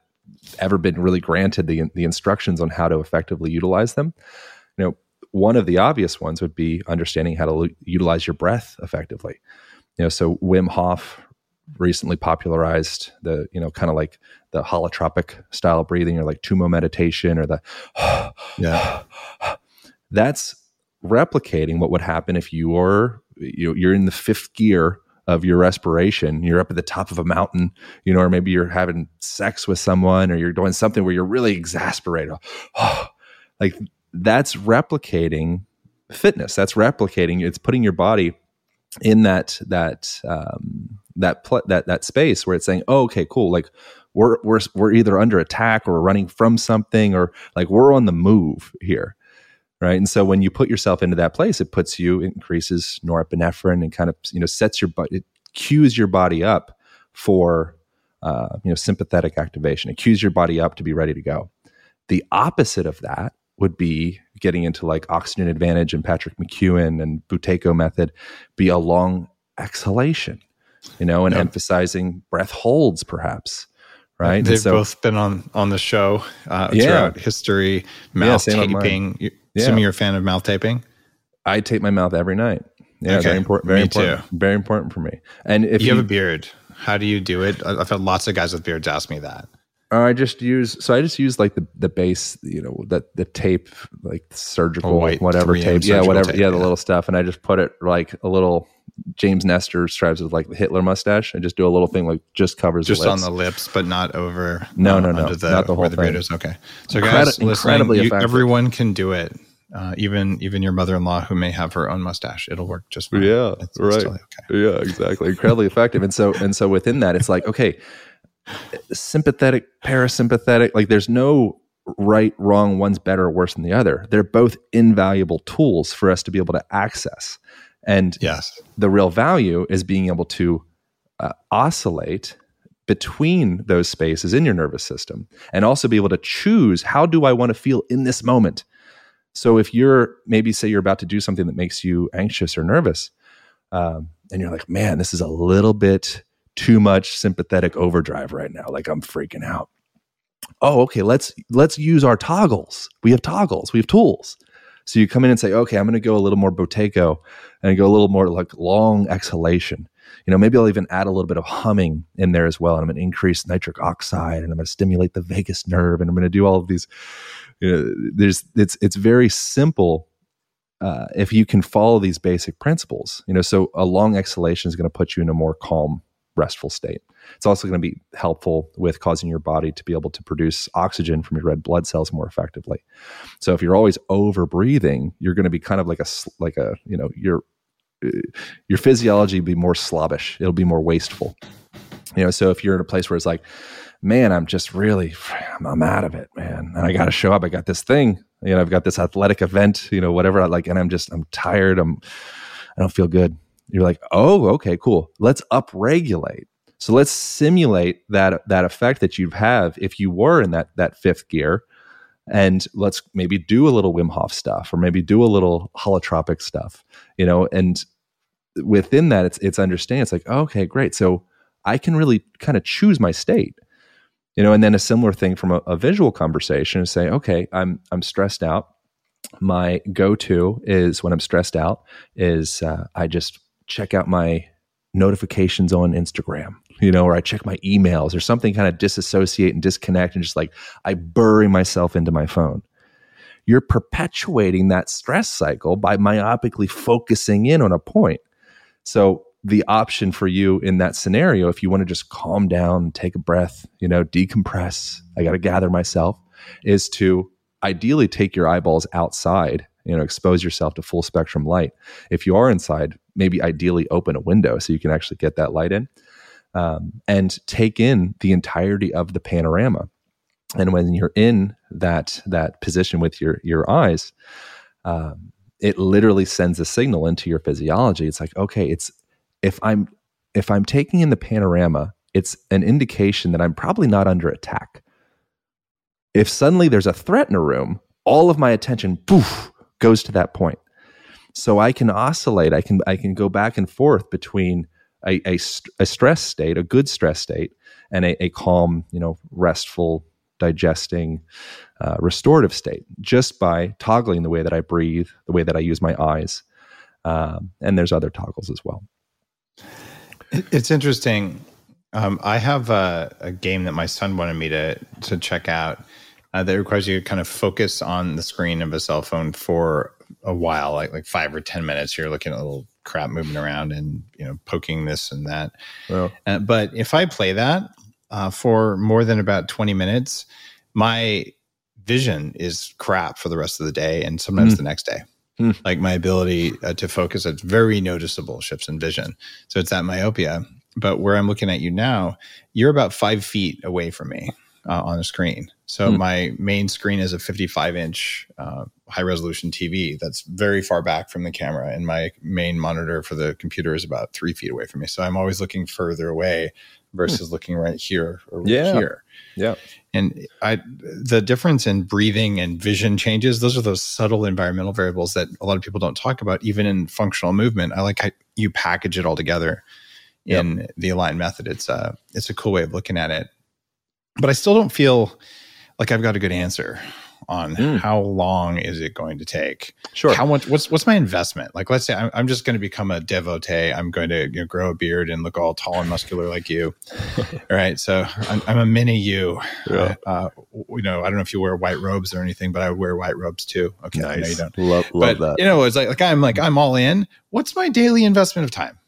ever been really granted the the instructions on how to effectively utilize them. You know, one of the obvious ones would be understanding how to lu- utilize your breath effectively. You know, so Wim Hof recently popularized the you know kind of like the holotropic style of breathing or like tumo meditation or the <sighs> Yeah. <sighs> that's replicating what would happen if you are you you're in the fifth gear of your respiration. You're up at the top of a mountain you know or maybe you're having sex with someone or you're doing something where you're really exasperated. <sighs> Like that's replicating fitness. That's replicating it's putting your body in that that um, that pl- that that space where it's saying, "Oh, okay, cool. Like we're we're we're either under attack or running from something, or like we're on the move here." Right. And so when you put yourself into that place, it puts you, increases norepinephrine and kind of, you know, sets your body, it cues your body up for, uh, you know, sympathetic activation. It cues your body up to be ready to go. The opposite of that would be getting into like oxygen advantage and Patrick McKeown and Buteyko method, be a long exhalation, you know, and Yeah. emphasizing breath holds perhaps. Right. They've so- both been on on the show uh, Yeah. throughout history. Mouth mine. taping. You, Yeah. Assuming you're a fan of mouth taping. I tape my mouth every night. Yeah, Okay, very important. Very me important. Very important for me. And if you you, have a beard. How do you do it? I've had lots of guys with beards ask me that. I just use so I just use like the the base, you know, the the tape, like surgical, white whatever 3M tape, yeah, whatever, tape, yeah, the yeah. little stuff, and I just put it like a little. James Nestor describes with like the Hitler mustache. I just do a little thing like just covers Just the on the lips, but not over. No, uh, no, no, the, not the whole the beard thing. is. Okay, so Incredi- guys, incredibly you- everyone can do it. Uh, even even your mother-in-law who may have her own mustache, it'll work just fine. Yeah, It's- it's right. totally okay. Yeah, exactly. Incredibly effective. And so and so within that, it's like, okay, sympathetic, parasympathetic, like there's no right, wrong, one's better or worse than the other. They're both invaluable tools for us to be able to access. And Yes. the real value is being able to uh, oscillate between those spaces in your nervous system and also be able to choose how do I want to feel in this moment. So if you're maybe say you're about to do something that makes you anxious or nervous, um, and you're like, man, this is a little bit too much sympathetic overdrive right now. Like I'm freaking out. Oh, okay. Let's let's use our toggles. We have toggles. We have tools. So you come in and say, okay, I'm going to go a little more Buteyko and go a little more like long exhalation. You know, maybe I'll even add a little bit of humming in there as well. And I'm going to increase nitric oxide and I'm going to stimulate the vagus nerve and I'm going to do all of these. You know, there's it's it's very simple uh, if you can follow these basic principles. You know, so a long exhalation is going to put you in a more calm, restful state. It's also going to be helpful with causing your body to be able to produce oxygen from your red blood cells more effectively. So if you're always over breathing, you're going to be kind of like a like a you know your your physiology be more slobbish. It'll be more wasteful. You know, so if you're in a place where it's like, man, I'm just really I'm, I'm out of it, man, and I got to show up. I got this thing, you know, I've got this athletic event, you know, whatever. I like, and I'm just I'm tired. I'm I don't feel good. You're like, oh, okay, cool. Let's upregulate. So let's simulate that that effect that you'd have if you were in that that fifth gear, and let's maybe do a little Wim Hof stuff or maybe do a little holotropic stuff, you know, and within that it's it's understanding it's like, okay, great. So I can really kind of choose my state. You know, and then a similar thing from a, a visual conversation is say, okay, I'm I'm stressed out. My go-to is when I'm stressed out is uh, I just check out my notifications on Instagram, you know, or I check my emails or something kind of disassociate and disconnect and just like I bury myself into my phone. You're perpetuating that stress cycle by myopically focusing in on a point. So the option for you in that scenario, if you want to just calm down, take a breath, you know, decompress, I got to gather myself, is to ideally take your eyeballs outside, you know, expose yourself to full spectrum light. If you are inside, maybe ideally open a window so you can actually get that light in um, and take in the entirety of the panorama. And when you're in that that position with your your eyes, um, it literally sends a signal into your physiology. It's like, okay, it's if I'm if I'm taking in the panorama, it's an indication that I'm probably not under attack. If suddenly there's a threat in a room, all of my attention poof goes to that point. So I can oscillate. I can I can go back and forth between a, a, a stress state, a good stress state, and a, a calm, you know, restful, digesting, uh, restorative state, just by toggling the way that I breathe, the way that I use my eyes, um, and there's other toggles as well. It's interesting. Um, I have a, a, game that my son wanted me to to check out uh, that requires you to kind of focus on the screen of a cell phone for a while, like like five or ten minutes. You're looking at little crap moving around and you know poking this and that. Uh, but if I play that uh, for more than about twenty minutes, my vision is crap for the rest of the day and sometimes mm. the next day. Hmm. Like my ability uh, to focus, it's very noticeable shifts in vision. So it's that myopia. But where I'm looking at you now, you're about five feet away from me uh, on the screen. So hmm. my main screen is a 55 inch uh, high resolution TV that's very far back from the camera, and my main monitor for the computer is about three feet away from me. So I'm always looking further away versus hmm. looking right here or right yeah. here. Yeah. And I the difference in breathing and vision changes, those are those subtle environmental variables that a lot of people don't talk about, even in functional movement. I like how you package it all together in yep. the aligned method. It's a it's a cool way of looking at it. But I still don't feel like I've got a good answer on mm. how long is it going to take? Sure. How much? What's what's my investment? Like, let's say I'm, I'm just going to become a devotee. I'm going to you know, grow a beard and look all tall and muscular like you. all <laughs> right. So I'm, I'm, a mini you. Yeah. Uh, you know, I don't know if you wear white robes or anything, but I would wear white robes too. Okay. Nice. I know you don't. Love, love but, that. You know, it's like like I'm like I'm all in. What's my daily investment of time?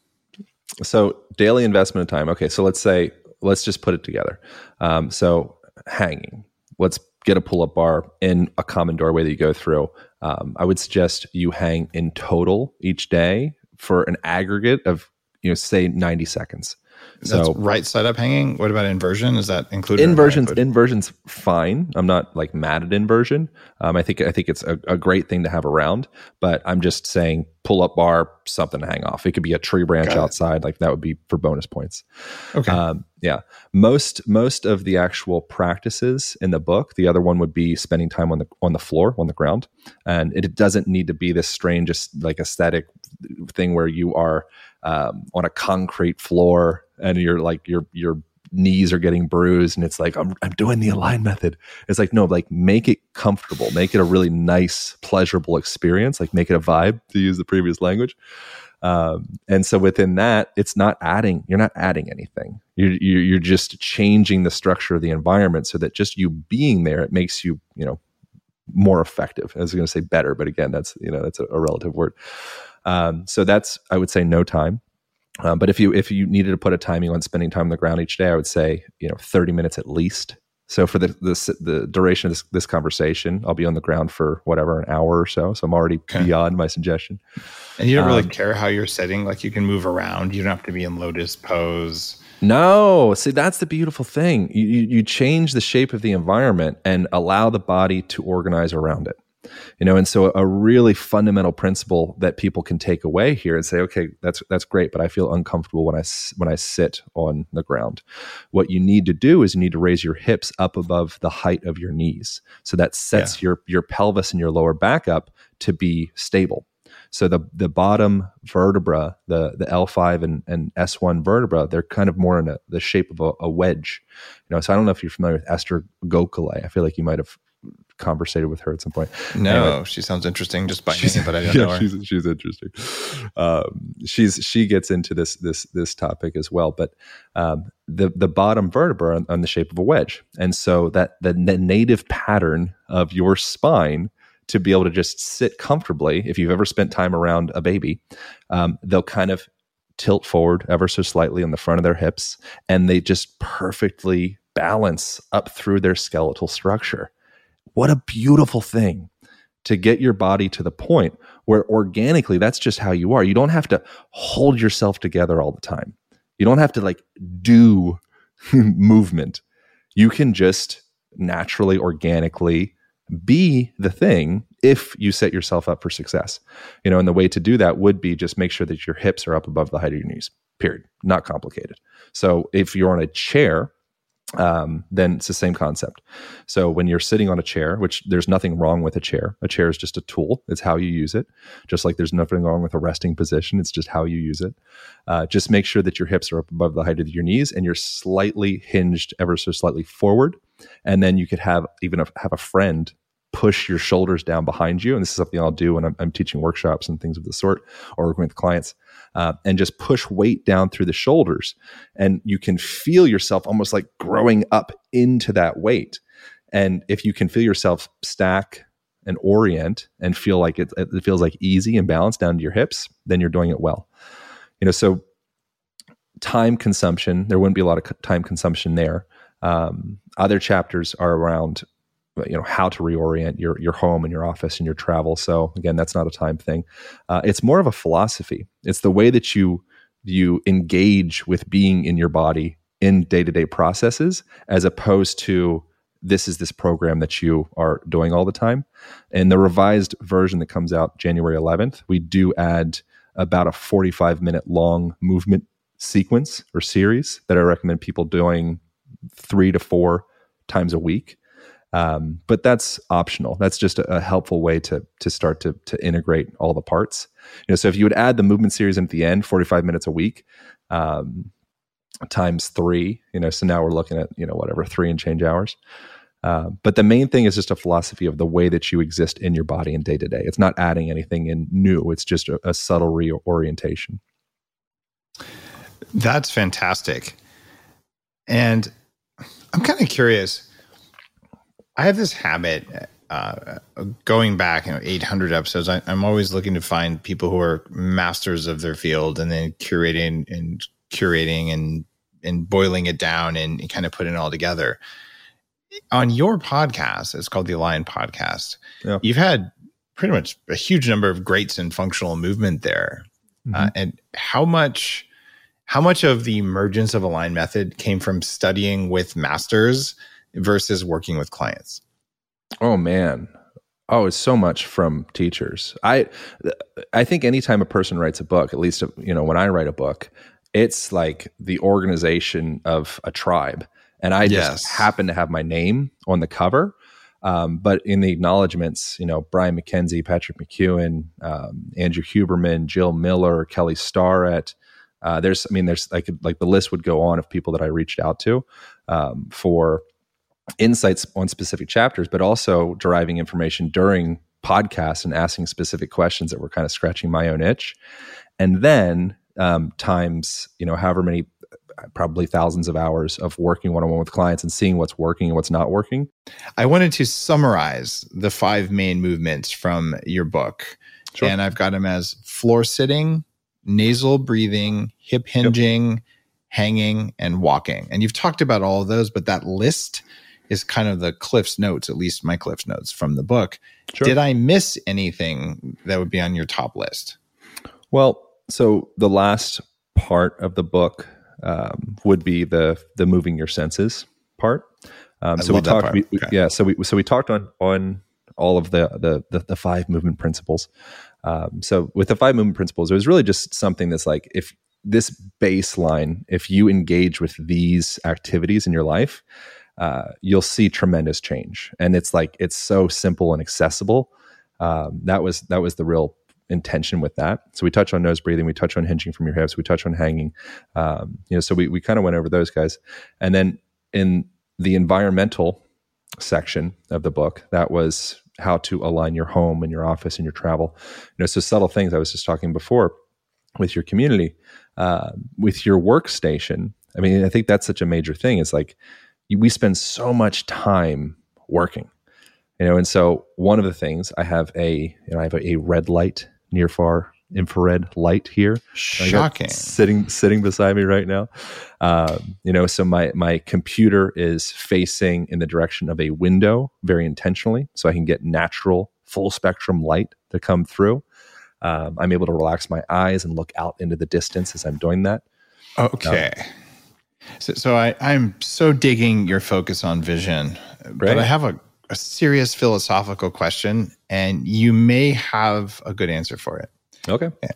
So daily investment of time. Okay. So let's say let's just put it together. Um, so hanging. Let's get a pull up bar in a common doorway that you go through. Um, I would suggest you hang in total each day for an aggregate of, you know, say 90 seconds. That's so right side up hanging. What about inversion? Is that included? Inversions, inversion's fine. I'm not like mad at inversion. Um, I think I think it's a, a, great thing to have around. But I'm just saying, pull up bar, something to hang off. It could be a tree branch outside, like that would be for bonus points. Okay. Um, yeah. Most most of the actual practices in the book. The other one would be spending time on the on the floor, on the ground, and it doesn't need to be this strange, just like aesthetic thing where you are um, on a concrete floor and you're like your your knees are getting bruised and it's like I'm, I'm doing the align method. It's like no like make it comfortable. Make it a really nice pleasurable experience. Like make it a vibe to use the previous language. Um, and so within that it's not adding you're not adding anything. You're, you're just changing the structure of the environment so that just you being there it makes you you know more effective. I was going to say better but again that's you know that's a, a relative word. Um, so that's I would say no time. Um, but if you if you needed to put a timing on spending time on the ground each day, I would say you know 30 minutes at least. So for the the, the duration of this, this conversation, I'll be on the ground for whatever an hour or so. So I'm already okay. beyond my suggestion. And you don't really um, care how you're sitting; like you can move around. You don't have to be in lotus pose. No, see that's the beautiful thing. You, you, you change the shape of the environment and allow the body to organize around it. You know and so a really fundamental principle that people can take away here and say okay that's that's great but i feel uncomfortable when i when i sit on the ground what you need to do is you need to raise your hips up above the height of your knees so that sets yeah. your your pelvis and your lower back up to be stable so the the bottom vertebra, the the L5 and, and S1 vertebra, they're kind of more in a, the shape of a, a, wedge. You know, so I don't know if you're familiar with Esther Gokhale. I feel like you might have conversated with her at some point. No, anyway, she sounds interesting just by name, but I <laughs> don't yeah, know her. She's, she's interesting. Um, she's she gets into this this this topic as well, but um, the the bottom vertebra on, on, the shape of a wedge, and so that the, the native pattern of your spine to be able to just sit comfortably. If you've ever spent time around a baby, um, they'll kind of tilt forward ever so slightly on the front of their hips, and they just perfectly balance up through their skeletal structure. What a beautiful thing to get your body to the point where organically that's just how you are. You don't have to hold yourself together all the time. You don't have to like do <laughs> movement. You can just naturally, organically be the thing if you set yourself up for success. You know, and the way to do that would be just make sure that your hips are up above the height of your knees. Period. Not complicated. So if you're on a chair, um, then it's the same concept. So when you're sitting on a chair, which there's nothing wrong with a chair, a chair is just a tool. It's how you use it. Just like there's nothing wrong with a resting position. It's just how you use it. Uh, just make sure that your hips are up above the height of your knees and you're slightly hinged ever so slightly forward. And then you could have even a, have a friend push your shoulders down behind you. And this is something I'll do when I'm, I'm teaching workshops and things of the sort or working with clients. Uh, and just push weight down through the shoulders. And you can feel yourself almost like growing up into that weight. And if you can feel yourself stack and orient and feel like it, it feels like easy and balanced down to your hips, then you're doing it well. You know, so time consumption, there wouldn't be a lot of time consumption there. Um, other chapters are around you know how to reorient your your home and your office and your travel. So again that's not a time thing. Uh, it's more of a philosophy. It's the way that you you engage with being in your body in day-to-day processes as opposed to this is this program that you are doing all the time. And the revised version that comes out january 11th we do add about a 45 minute long movement sequence or series that i recommend people doing three to four times a week um, but that's optional. That's just a, a, helpful way to to start to to integrate all the parts. You know, so if you would add the movement series at the end, forty five minutes a week, um, times three. You know, so now we're looking at you know whatever three and change hours. Uh, but the main thing is just a philosophy of the way that you exist in your body and day to day. It's not adding anything in new. It's just a, a subtle reorientation. That's fantastic. And I'm kind of curious I have this habit uh, going back, you know, 800 episodes. I, am always looking to find people who are masters of their field, and then curating and curating and and boiling it down and, and kind of putting it all together. On your podcast, it's called the Align Podcast. Yeah. You've had pretty much a huge number of greats in functional movement there. Mm-hmm. Uh, and how much how much of the emergence of Align method came from studying with masters versus working with clients? Oh man. Oh, it's so much from teachers. I I think anytime a person writes a book, at least you know when I write a book, it's like the organization of a tribe, and I yes. just happen to have my name on the cover. Um, but in the acknowledgments, you know, Brian McKenzie, Patrick McKeown, um, Andrew Huberman, Jill Miller, Kelly Starrett. Uh, there's, I mean, there's like like the list would go on of people that I reached out to um, for insights on specific chapters, but also deriving information during podcasts and asking specific questions that were kind of scratching my own itch. And then um, times, you know, however many, probably thousands of hours of working one on one with clients and seeing what's working and what's not working. I wanted to summarize the five main movements from your book. Sure. And I've got them as floor sitting, nasal breathing, hip hinging, yep. hanging, and walking. And you've talked about all of those, but that list is kind of the Cliff's notes, at least my Cliff's notes from the book. Sure. Did I miss anything that would be on your top list? Well, so the last part of the book um, would be the the moving your senses part. Um, so we talked, we, okay. yeah. So we so we talked on on all of the the the, the five movement principles. Um, so with the five movement principles, it was really just something that's like if this baseline, if you engage with these activities in your life, uh, you'll see tremendous change. And it's like it's so simple and accessible. Um, that was that was the real intention with that. So we touch on nose breathing, we touch on hinging from your hips, we touch on hanging. Um, you know, so we we kind of went over those guys, and then in the environmental section of the book, that was how to align your home and your office and your travel. You know, so subtle things I was just talking before with your community, uh, with your workstation. I mean, I think that's such a major thing. It's like we spend so much time working, you know, and so one of the things I have a, you know, I have a, a red light near far infrared light here. Shocking. Sitting sitting beside me right now. Um, you know, so my my computer is facing in the direction of a window very intentionally, so I can get natural full spectrum light to come through. Um, I'm able to relax my eyes and look out into the distance as I'm doing that. Okay. Um, so, so I, I'm so digging your focus on vision, right. but I have a, a serious philosophical question, and you may have a good answer for it. Okay. Yeah.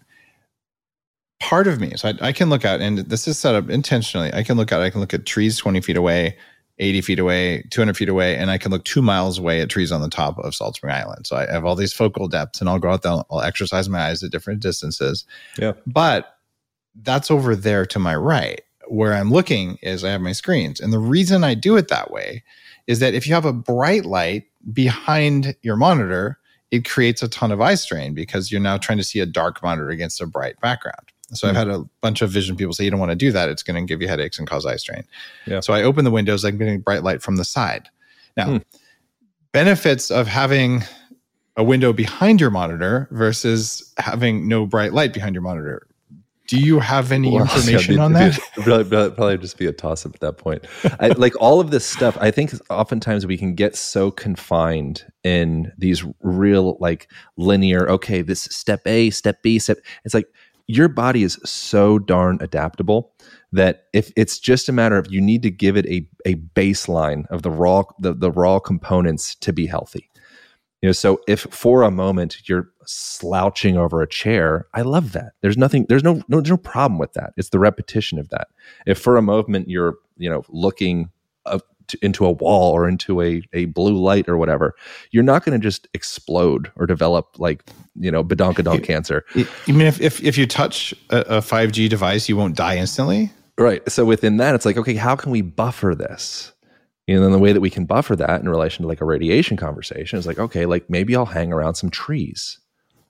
Part of me, so I, I, can look out, and this is set up intentionally. I can look out, I can look at trees 20 feet away, 80 feet away, 200 feet away, and I can look two miles away at trees on the top of Salt Spring Island. So I have all these focal depths, and I'll go out there, I'll exercise my eyes at different distances. Yeah. But that's over there to my right. Where I'm looking is I have my screens. And the reason I do it that way is that if you have a bright light behind your monitor, it creates a ton of eye strain because you're now trying to see a dark monitor against a bright background. So mm-hmm. I've had a bunch of vision people say you don't want to do that. It's going to give you headaches and cause eye strain. Yeah. So I open the windows, I'm getting bright light from the side. Now, mm. benefits of having a window behind your monitor versus having no bright light behind your monitor. Do you have any well, <laughs> information on that? <laughs> Probably, probably just be a toss up at that point. I, <laughs> like all of this stuff, I think oftentimes we can get so confined in these real like linear. Okay, this step A, step B, step. It's like your body is so darn adaptable that if it's just a matter of you need to give it a, a baseline of the raw the, the raw components to be healthy you know so if for a moment you're slouching over a chair i love that there's nothing there's no no there's no problem with that it's the repetition of that if for a moment you're you know looking to, into a wall or into a, a blue light or whatever, you're not going to just explode or develop like, you know, badonkadonk cancer. You mean if, if, if you touch a, a 5G device, you won't die instantly? Right. So within that, it's like, okay, how can we buffer this? And then the way that we can buffer that in relation to like a radiation conversation is like, okay, like maybe I'll hang around some trees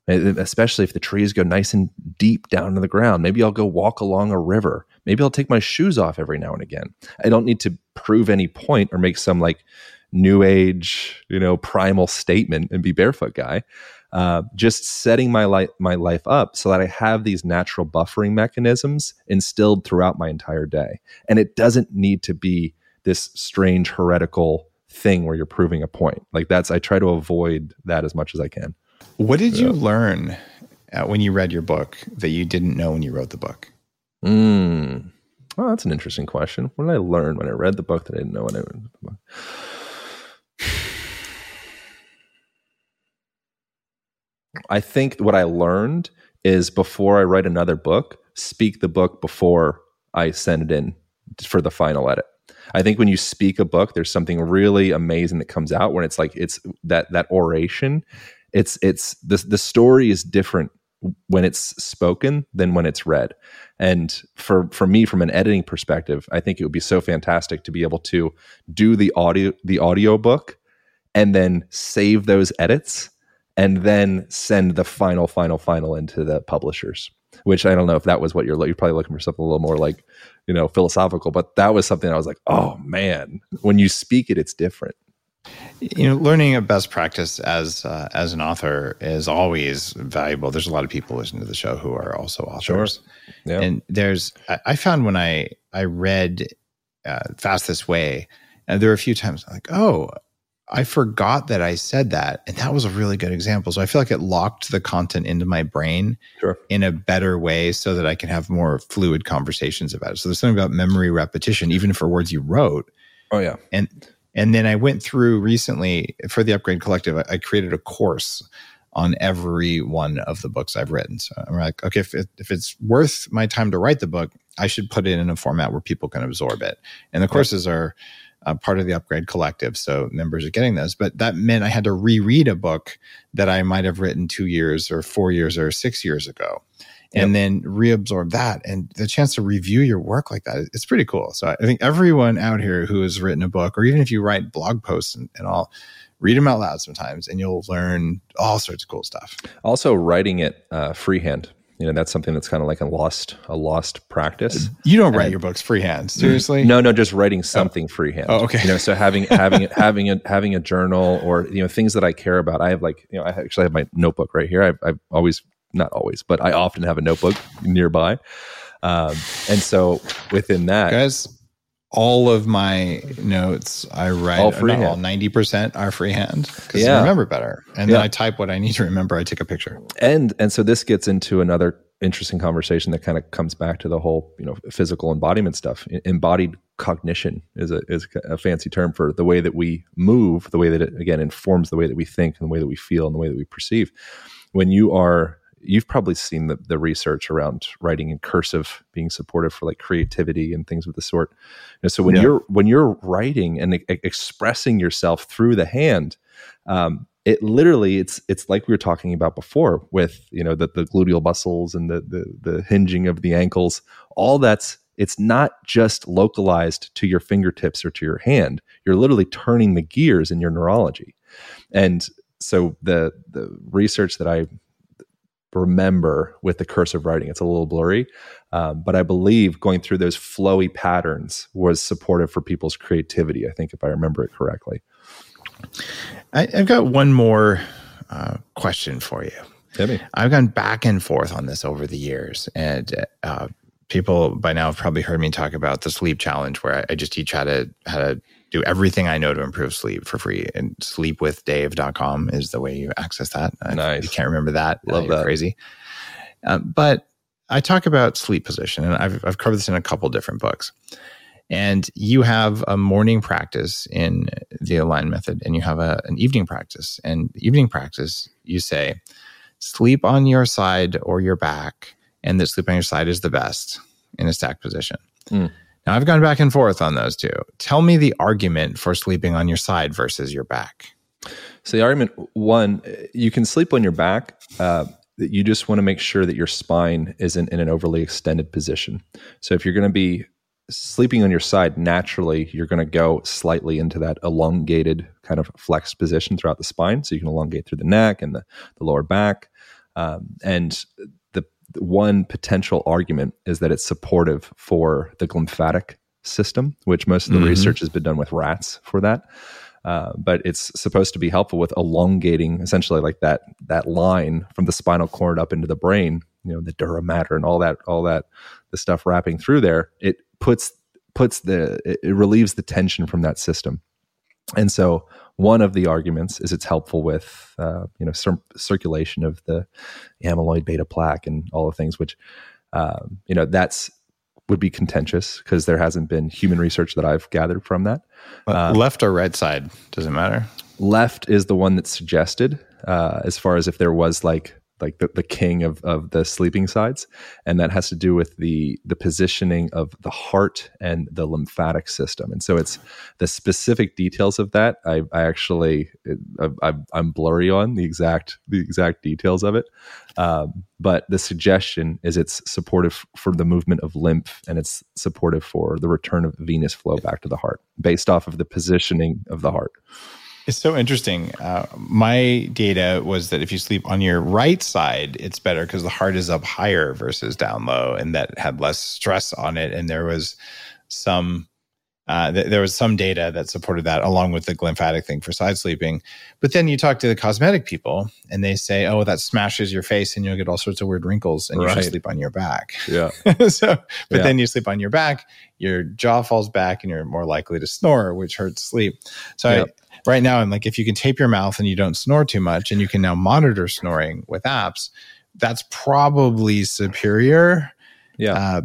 especially if the trees go nice and deep down to the ground. Maybe I'll go walk along a river. Maybe I'll take my shoes off every now and again. I don't need to prove any point or make some like new age, you know, primal statement and be barefoot guy. Uh, just setting my life my life up so that I have these natural buffering mechanisms instilled throughout my entire day, and it doesn't need to be this strange heretical thing where you're proving a point. Like that's I try to avoid that as much as I can. What did you learn uh, when you read your book that you didn't know when you wrote the book? Mm. Well, that's an interesting question. What did I learn when I read the book that I didn't know when I read the book? I think what I learned is before I write another book, speak the book before I send it in for the final edit. I think when you speak a book, there's something really amazing that comes out when it's like it's that that oration it's it's the the story is different when it's spoken than when it's read. And for for me, from an editing perspective, I think it would be so fantastic to be able to do the audio the audio book and then save those edits and then send the final final final into the publishers which i don't know if that was what you're you're probably looking for something a little more like you know philosophical but that was something i was like oh man when you speak it it's different you know learning a best practice as uh, as an author is always valuable there's a lot of people listening to the show who are also authors sure. yeah. and there's I, found when i i read uh, fast this way and there were a few times like oh i forgot that i said that and that was a really good example so i feel like it locked the content into my brain sure. in a better way so that i can have more fluid conversations about it so there's something about memory repetition even for words you wrote oh yeah and And then I went through recently for the Upgrade Collective, I, I created a course on every one of the books I've written. So I'm like, okay, if, it, if it's worth my time to write the book, I should put it in a format where people can absorb it. And the courses are uh, part of the Upgrade Collective. So members are getting those. But that meant I had to reread a book that I might have written two years or four years or six years ago. And then reabsorb that and the chance to review your work like that, it's pretty cool. So I think everyone out here who has written a book, or even if you write blog posts and, and all, read them out loud sometimes and you'll learn all sorts of cool stuff. Also, writing it uh, freehand. You know, that's something that's kind of like a lost a lost practice. You don't write and, your books freehand, seriously? No, no, just writing something oh. freehand. Oh, okay. You know, so having having having a having a journal or you know things that I care about. I have like you know I actually have my notebook right here. I've, I've always not always, but I often have a notebook nearby. Um, and so within that, guys, all of my notes I write all freehand. Ninety percent are freehand because yeah. I remember better, and yeah. then I type what I need to remember. I take a picture, and and so this gets into another interesting conversation that kind of comes back to the whole you know physical embodiment stuff. Embodied cognition is a is a fancy term for the way that we move, the way that it again informs the way that we think, and the way that we feel, and the way that we perceive. When you are you've probably seen the, the research around writing in cursive being supportive for like creativity and things of the sort. Know, so when yeah. you're when you're writing and e- expressing yourself through the hand, um, it literally it's it's like we were talking about before with you know the, the gluteal muscles and the, the the hinging of the ankles. All that's it's not just localized to your fingertips or to your hand. You're literally turning the gears in your neurology, and so the the research that I remember with the cursive writing. It's a little blurry, um, but I believe going through those flowy patterns was supportive for people's creativity. I think if I remember it correctly. I, have got one more uh, question for you. I've gone back and forth on this over the years, and uh, people by now have probably heard me talk about the sleep challenge, where I, I just teach how to how to do everything I know to improve sleep for free. And sleepwithdave.com is the way you access that. Nice. you can't remember that, love that. Crazy. Uh, but I talk about sleep position, and I've, I've covered this in a couple different books. And you have a morning practice in the Align method, and you have a, an evening practice. And evening practice, you say, sleep on your side or your back, and that sleep on your side is the best in a stacked position. Mm. Now, I've gone back and forth on those two. Tell me the argument for sleeping on your side versus your back. So, the argument one, you can sleep on your back. Uh, you just want to make sure that your spine isn't in an overly extended position. So, if you're going to be sleeping on your side, naturally, you're going to go slightly into that elongated kind of flexed position throughout the spine. So, you can elongate through the neck and the, the lower back. Um, and one potential argument is that it's supportive for the glymphatic system, which most of the mm-hmm. research has been done with rats for that. Uh, but it's supposed to be helpful with elongating essentially like that that line from the spinal cord up into the brain you know the dura mater and all that all that the stuff wrapping through there it puts puts the it relieves the tension from that system and so one of the arguments is it's helpful with uh, you know cir- circulation of the amyloid beta plaque and all the things which um, you know that's would be contentious because there hasn't been human research that I've gathered from that. Um, left or right side doesn't matter. Left is the one that's suggested uh, as far as if there was like like the, the king of, of the sleeping sides. And that has to do with the the positioning of the heart and the lymphatic system. And so it's the specific details of that i, I actually I, am blurry on the exact the exact details of it. Um, but the suggestion is it's supportive for the movement of lymph and it's supportive for the return of venous flow back to the heart based off of the positioning of the heart it's so interesting. Uh, my data was that if you sleep on your right side, it's better because the heart is up higher versus down low, and that had less stress on it. And there was some uh, th- there was some data that supported that, along with the glymphatic thing for side sleeping. But then you talk to the cosmetic people, and they say, "Oh, that smashes your face, and you'll get all sorts of weird wrinkles, and right. you should sleep on your back." Yeah. <laughs> so, but yeah. then you sleep on your back, your jaw falls back, and you're more likely to snore, which hurts sleep. So I, right now i'm like if you can tape your mouth and you don't snore too much and you can now monitor snoring with apps that's probably superior yeah uh,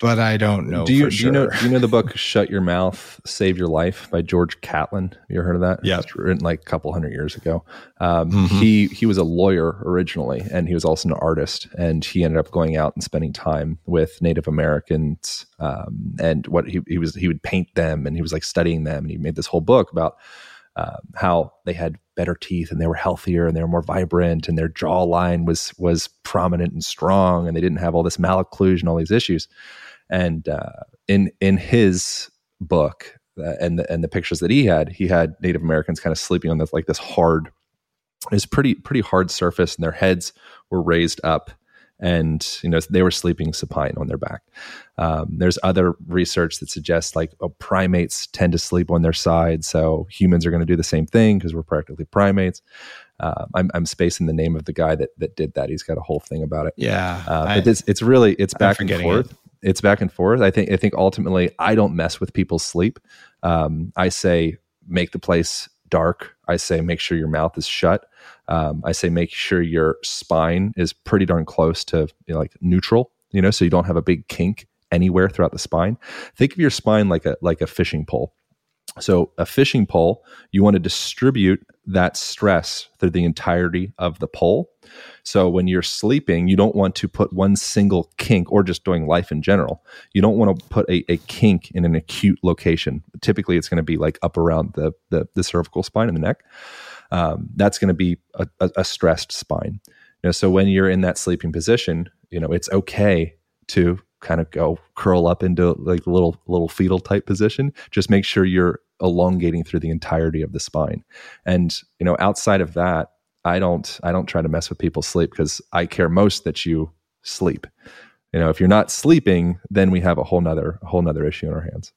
but I don't know. do you do you know do you know the book <laughs> "Shut Your Mouth, Save Your Life" by George Catlin? You heard of that? Yeah. it's written like a couple hundred years ago. Um, Mhm. He he was a lawyer originally, and he was also an artist. And he ended up going out and spending time with Native Americans. Um, and what he he was he would paint them, and he was like studying them, and he made this whole book about um, how they had better teeth and they were healthier and they were more vibrant and their jawline was was prominent and strong and they didn't have all this malocclusion, all these issues. And uh, in in his book uh, and the, and the pictures that he had, he had Native Americans kind of sleeping on this like this hard, this pretty pretty hard surface, and their heads were raised up, and you know they were sleeping supine on their back. Um, there's other research that suggests like oh, primates tend to sleep on their side, so humans are going to do the same thing because we're practically primates. Uh, I'm, I'm spacing the name of the guy that that did that. He's got a whole thing about it. Yeah, Uh, I- but it's it's really it's back and forth. It's back and forth. I think I think ultimately I don't mess with people's sleep. Um, I say make the place dark. I say make sure your mouth is shut. Um, I say make sure your spine is pretty darn close to you know, like neutral. You know, so you don't have a big kink anywhere throughout the spine. Think of your spine like a like a fishing pole. So a fishing pole, you want to distribute that stress through the entirety of the pole. So when you're sleeping, you don't want to put one single kink or just doing life in general. You don't want to put a, a kink in an acute location. Typically, it's going to be like up around the, the, the cervical spine and the neck. Um, that's going to be a, a, a stressed spine. You know, so when you're in that sleeping position, you know, it's okay to kind of go curl up into like a little little fetal type position. Just make sure you're elongating through the entirety of the spine. And you know, outside of that, I don't I don't try to mess with people's sleep because I care most that you sleep. You know, if you're not sleeping, then we have a whole nother a whole nother issue in our hands.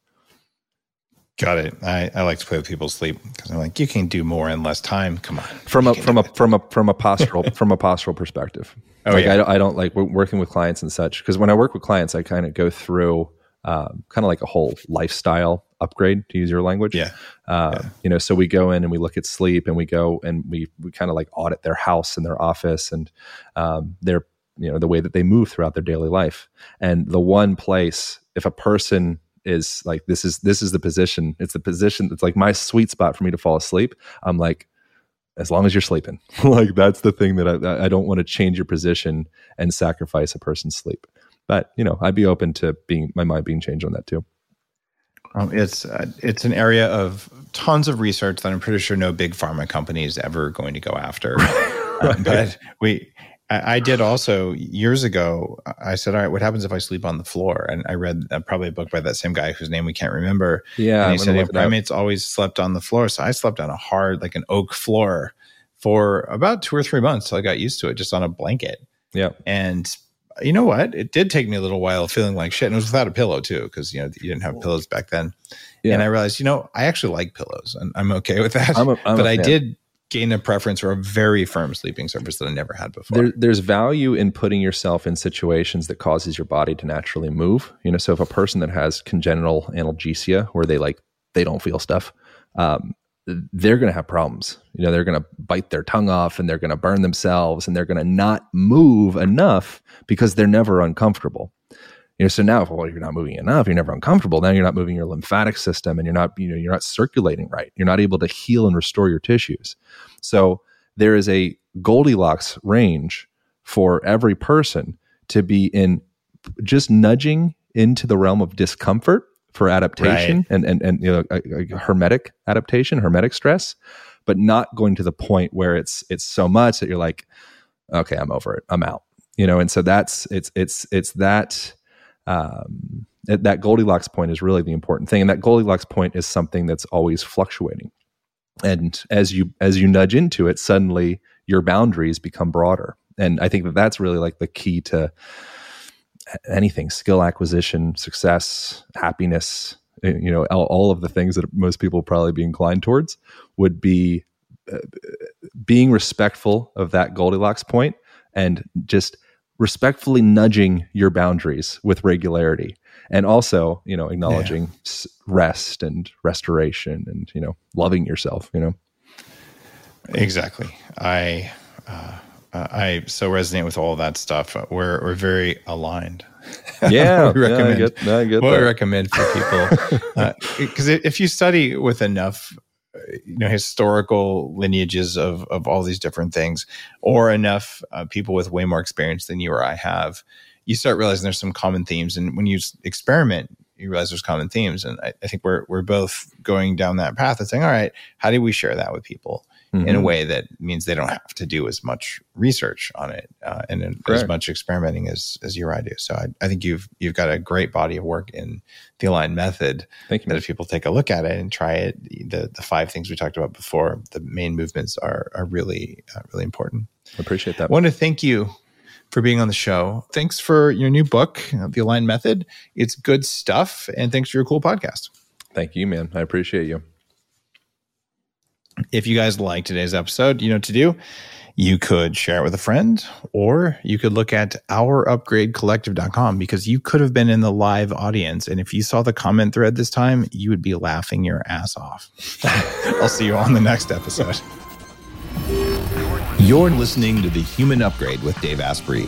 Got it. I, I like to play with people's sleep because I'm like, you can do more in less time. Come on, From a from a from a from a postural <laughs> from a postural perspective. Oh, like yeah. I, don't- I don't like working with clients and such because when I work with clients, I kind of go through um, kind of like a whole lifestyle upgrade to use your language. yeah, Uh, You know, so we go in and we look at sleep, and we go and we we kind of like audit their house and their office and um, their you know the way that they move throughout their daily life. And the one place, if a person is like this is this is the position, it's the position. It's like my sweet spot for me to fall asleep. I'm like, as long as you're sleeping, <laughs> like that's the thing that I I don't want to change your position and sacrifice a person's sleep. But you know, I'd be open to being my mind being changed on that too. Um, it's uh, it's an area of tons of research that I'm pretty sure no big pharma company is ever going to go after. <laughs> Um, but we, I, I did also years ago. I said, all right, what happens if I sleep on the floor? And I read uh, probably a book by that same guy whose name we can't remember. Yeah, and he said yeah, it up. primates always slept on the floor, so I slept on a hard, like an oak floor, for about two or three months till I got used to it, just on a blanket. yeah. And you know what? It did take me a little while feeling like shit, and it was without a pillow too, because you know you didn't have pillows back then. Yeah. And I realized, you know, I actually like pillows, and I'm okay with that. I'm a- I'm but a I did gain a preference for a very firm sleeping surface that I never had before. there, there's value in putting yourself in situations that causes your body to naturally move. You know, so if a person that has congenital analgesia, where they like they don't feel stuff, um, they're going to have problems. You know, they're going to bite their tongue off and they're going to burn themselves and they're going to not move enough because they're never uncomfortable. You know, so now if well, you're not moving enough, you're never uncomfortable. Now you're not moving your lymphatic system and you're not, you know, you're not circulating right. You're not able to heal and restore your tissues. So there is a Goldilocks range for every person to be in just nudging into the realm of discomfort for adaptation and, and, and, you know, a, a hormetic adaptation, hormetic stress, but not going to the point where it's, it's so much that you're like, okay, I'm over it. I'm out, you know? And so that's, it's, it's, it's that, um, that Goldilocks point is really the important thing. And that Goldilocks point is something that's always fluctuating. And as you, as you nudge into it, suddenly your boundaries become broader. And I think that that's really like the key to anything skill acquisition, success, happiness, eh, you know, all, all of the things that most people probably be inclined towards would be uh, being respectful of that Goldilocks point and just respectfully nudging your boundaries with regularity and also you know acknowledging s rest and restoration and you know loving yourself you know Exactly. I uh, Uh, I so resonate with all that stuff. We're we're very aligned. Yeah, <laughs> we recommend, yeah, I get, I get what that. we recommend for people because <laughs> uh, if you study with enough you know historical lineages of of all these different things or enough uh, people with way more experience than you or I have you start realizing there's some common themes. And when you experiment you realize there's common themes. And I, I think we're we're both going down that path and saying all right how do we share that with people Mm-hmm. in a way that means they don't have to do as much research on it uh, and as much experimenting as as you or I do. So I, I think you've you've got a great body of work in the aligned method Thank you. that if people take a look at it and try it, the the five things we talked about before, the main movements are are really uh, really important. I appreciate that. I want to thank you for being on the show. Thanks for your new book, uh, The Align Method. It's good stuff, and thanks for your cool podcast. Thank you, man. I appreciate you. If you guys like today's episode, you know what to do. You could share it with a friend, or you could look at ourupgradecollective.com because you could have been in the live audience. And if you saw the comment thread this time, you would be laughing your ass off. <laughs> I'll see you on the next episode. You're listening to The Human Upgrade with Dave Asprey.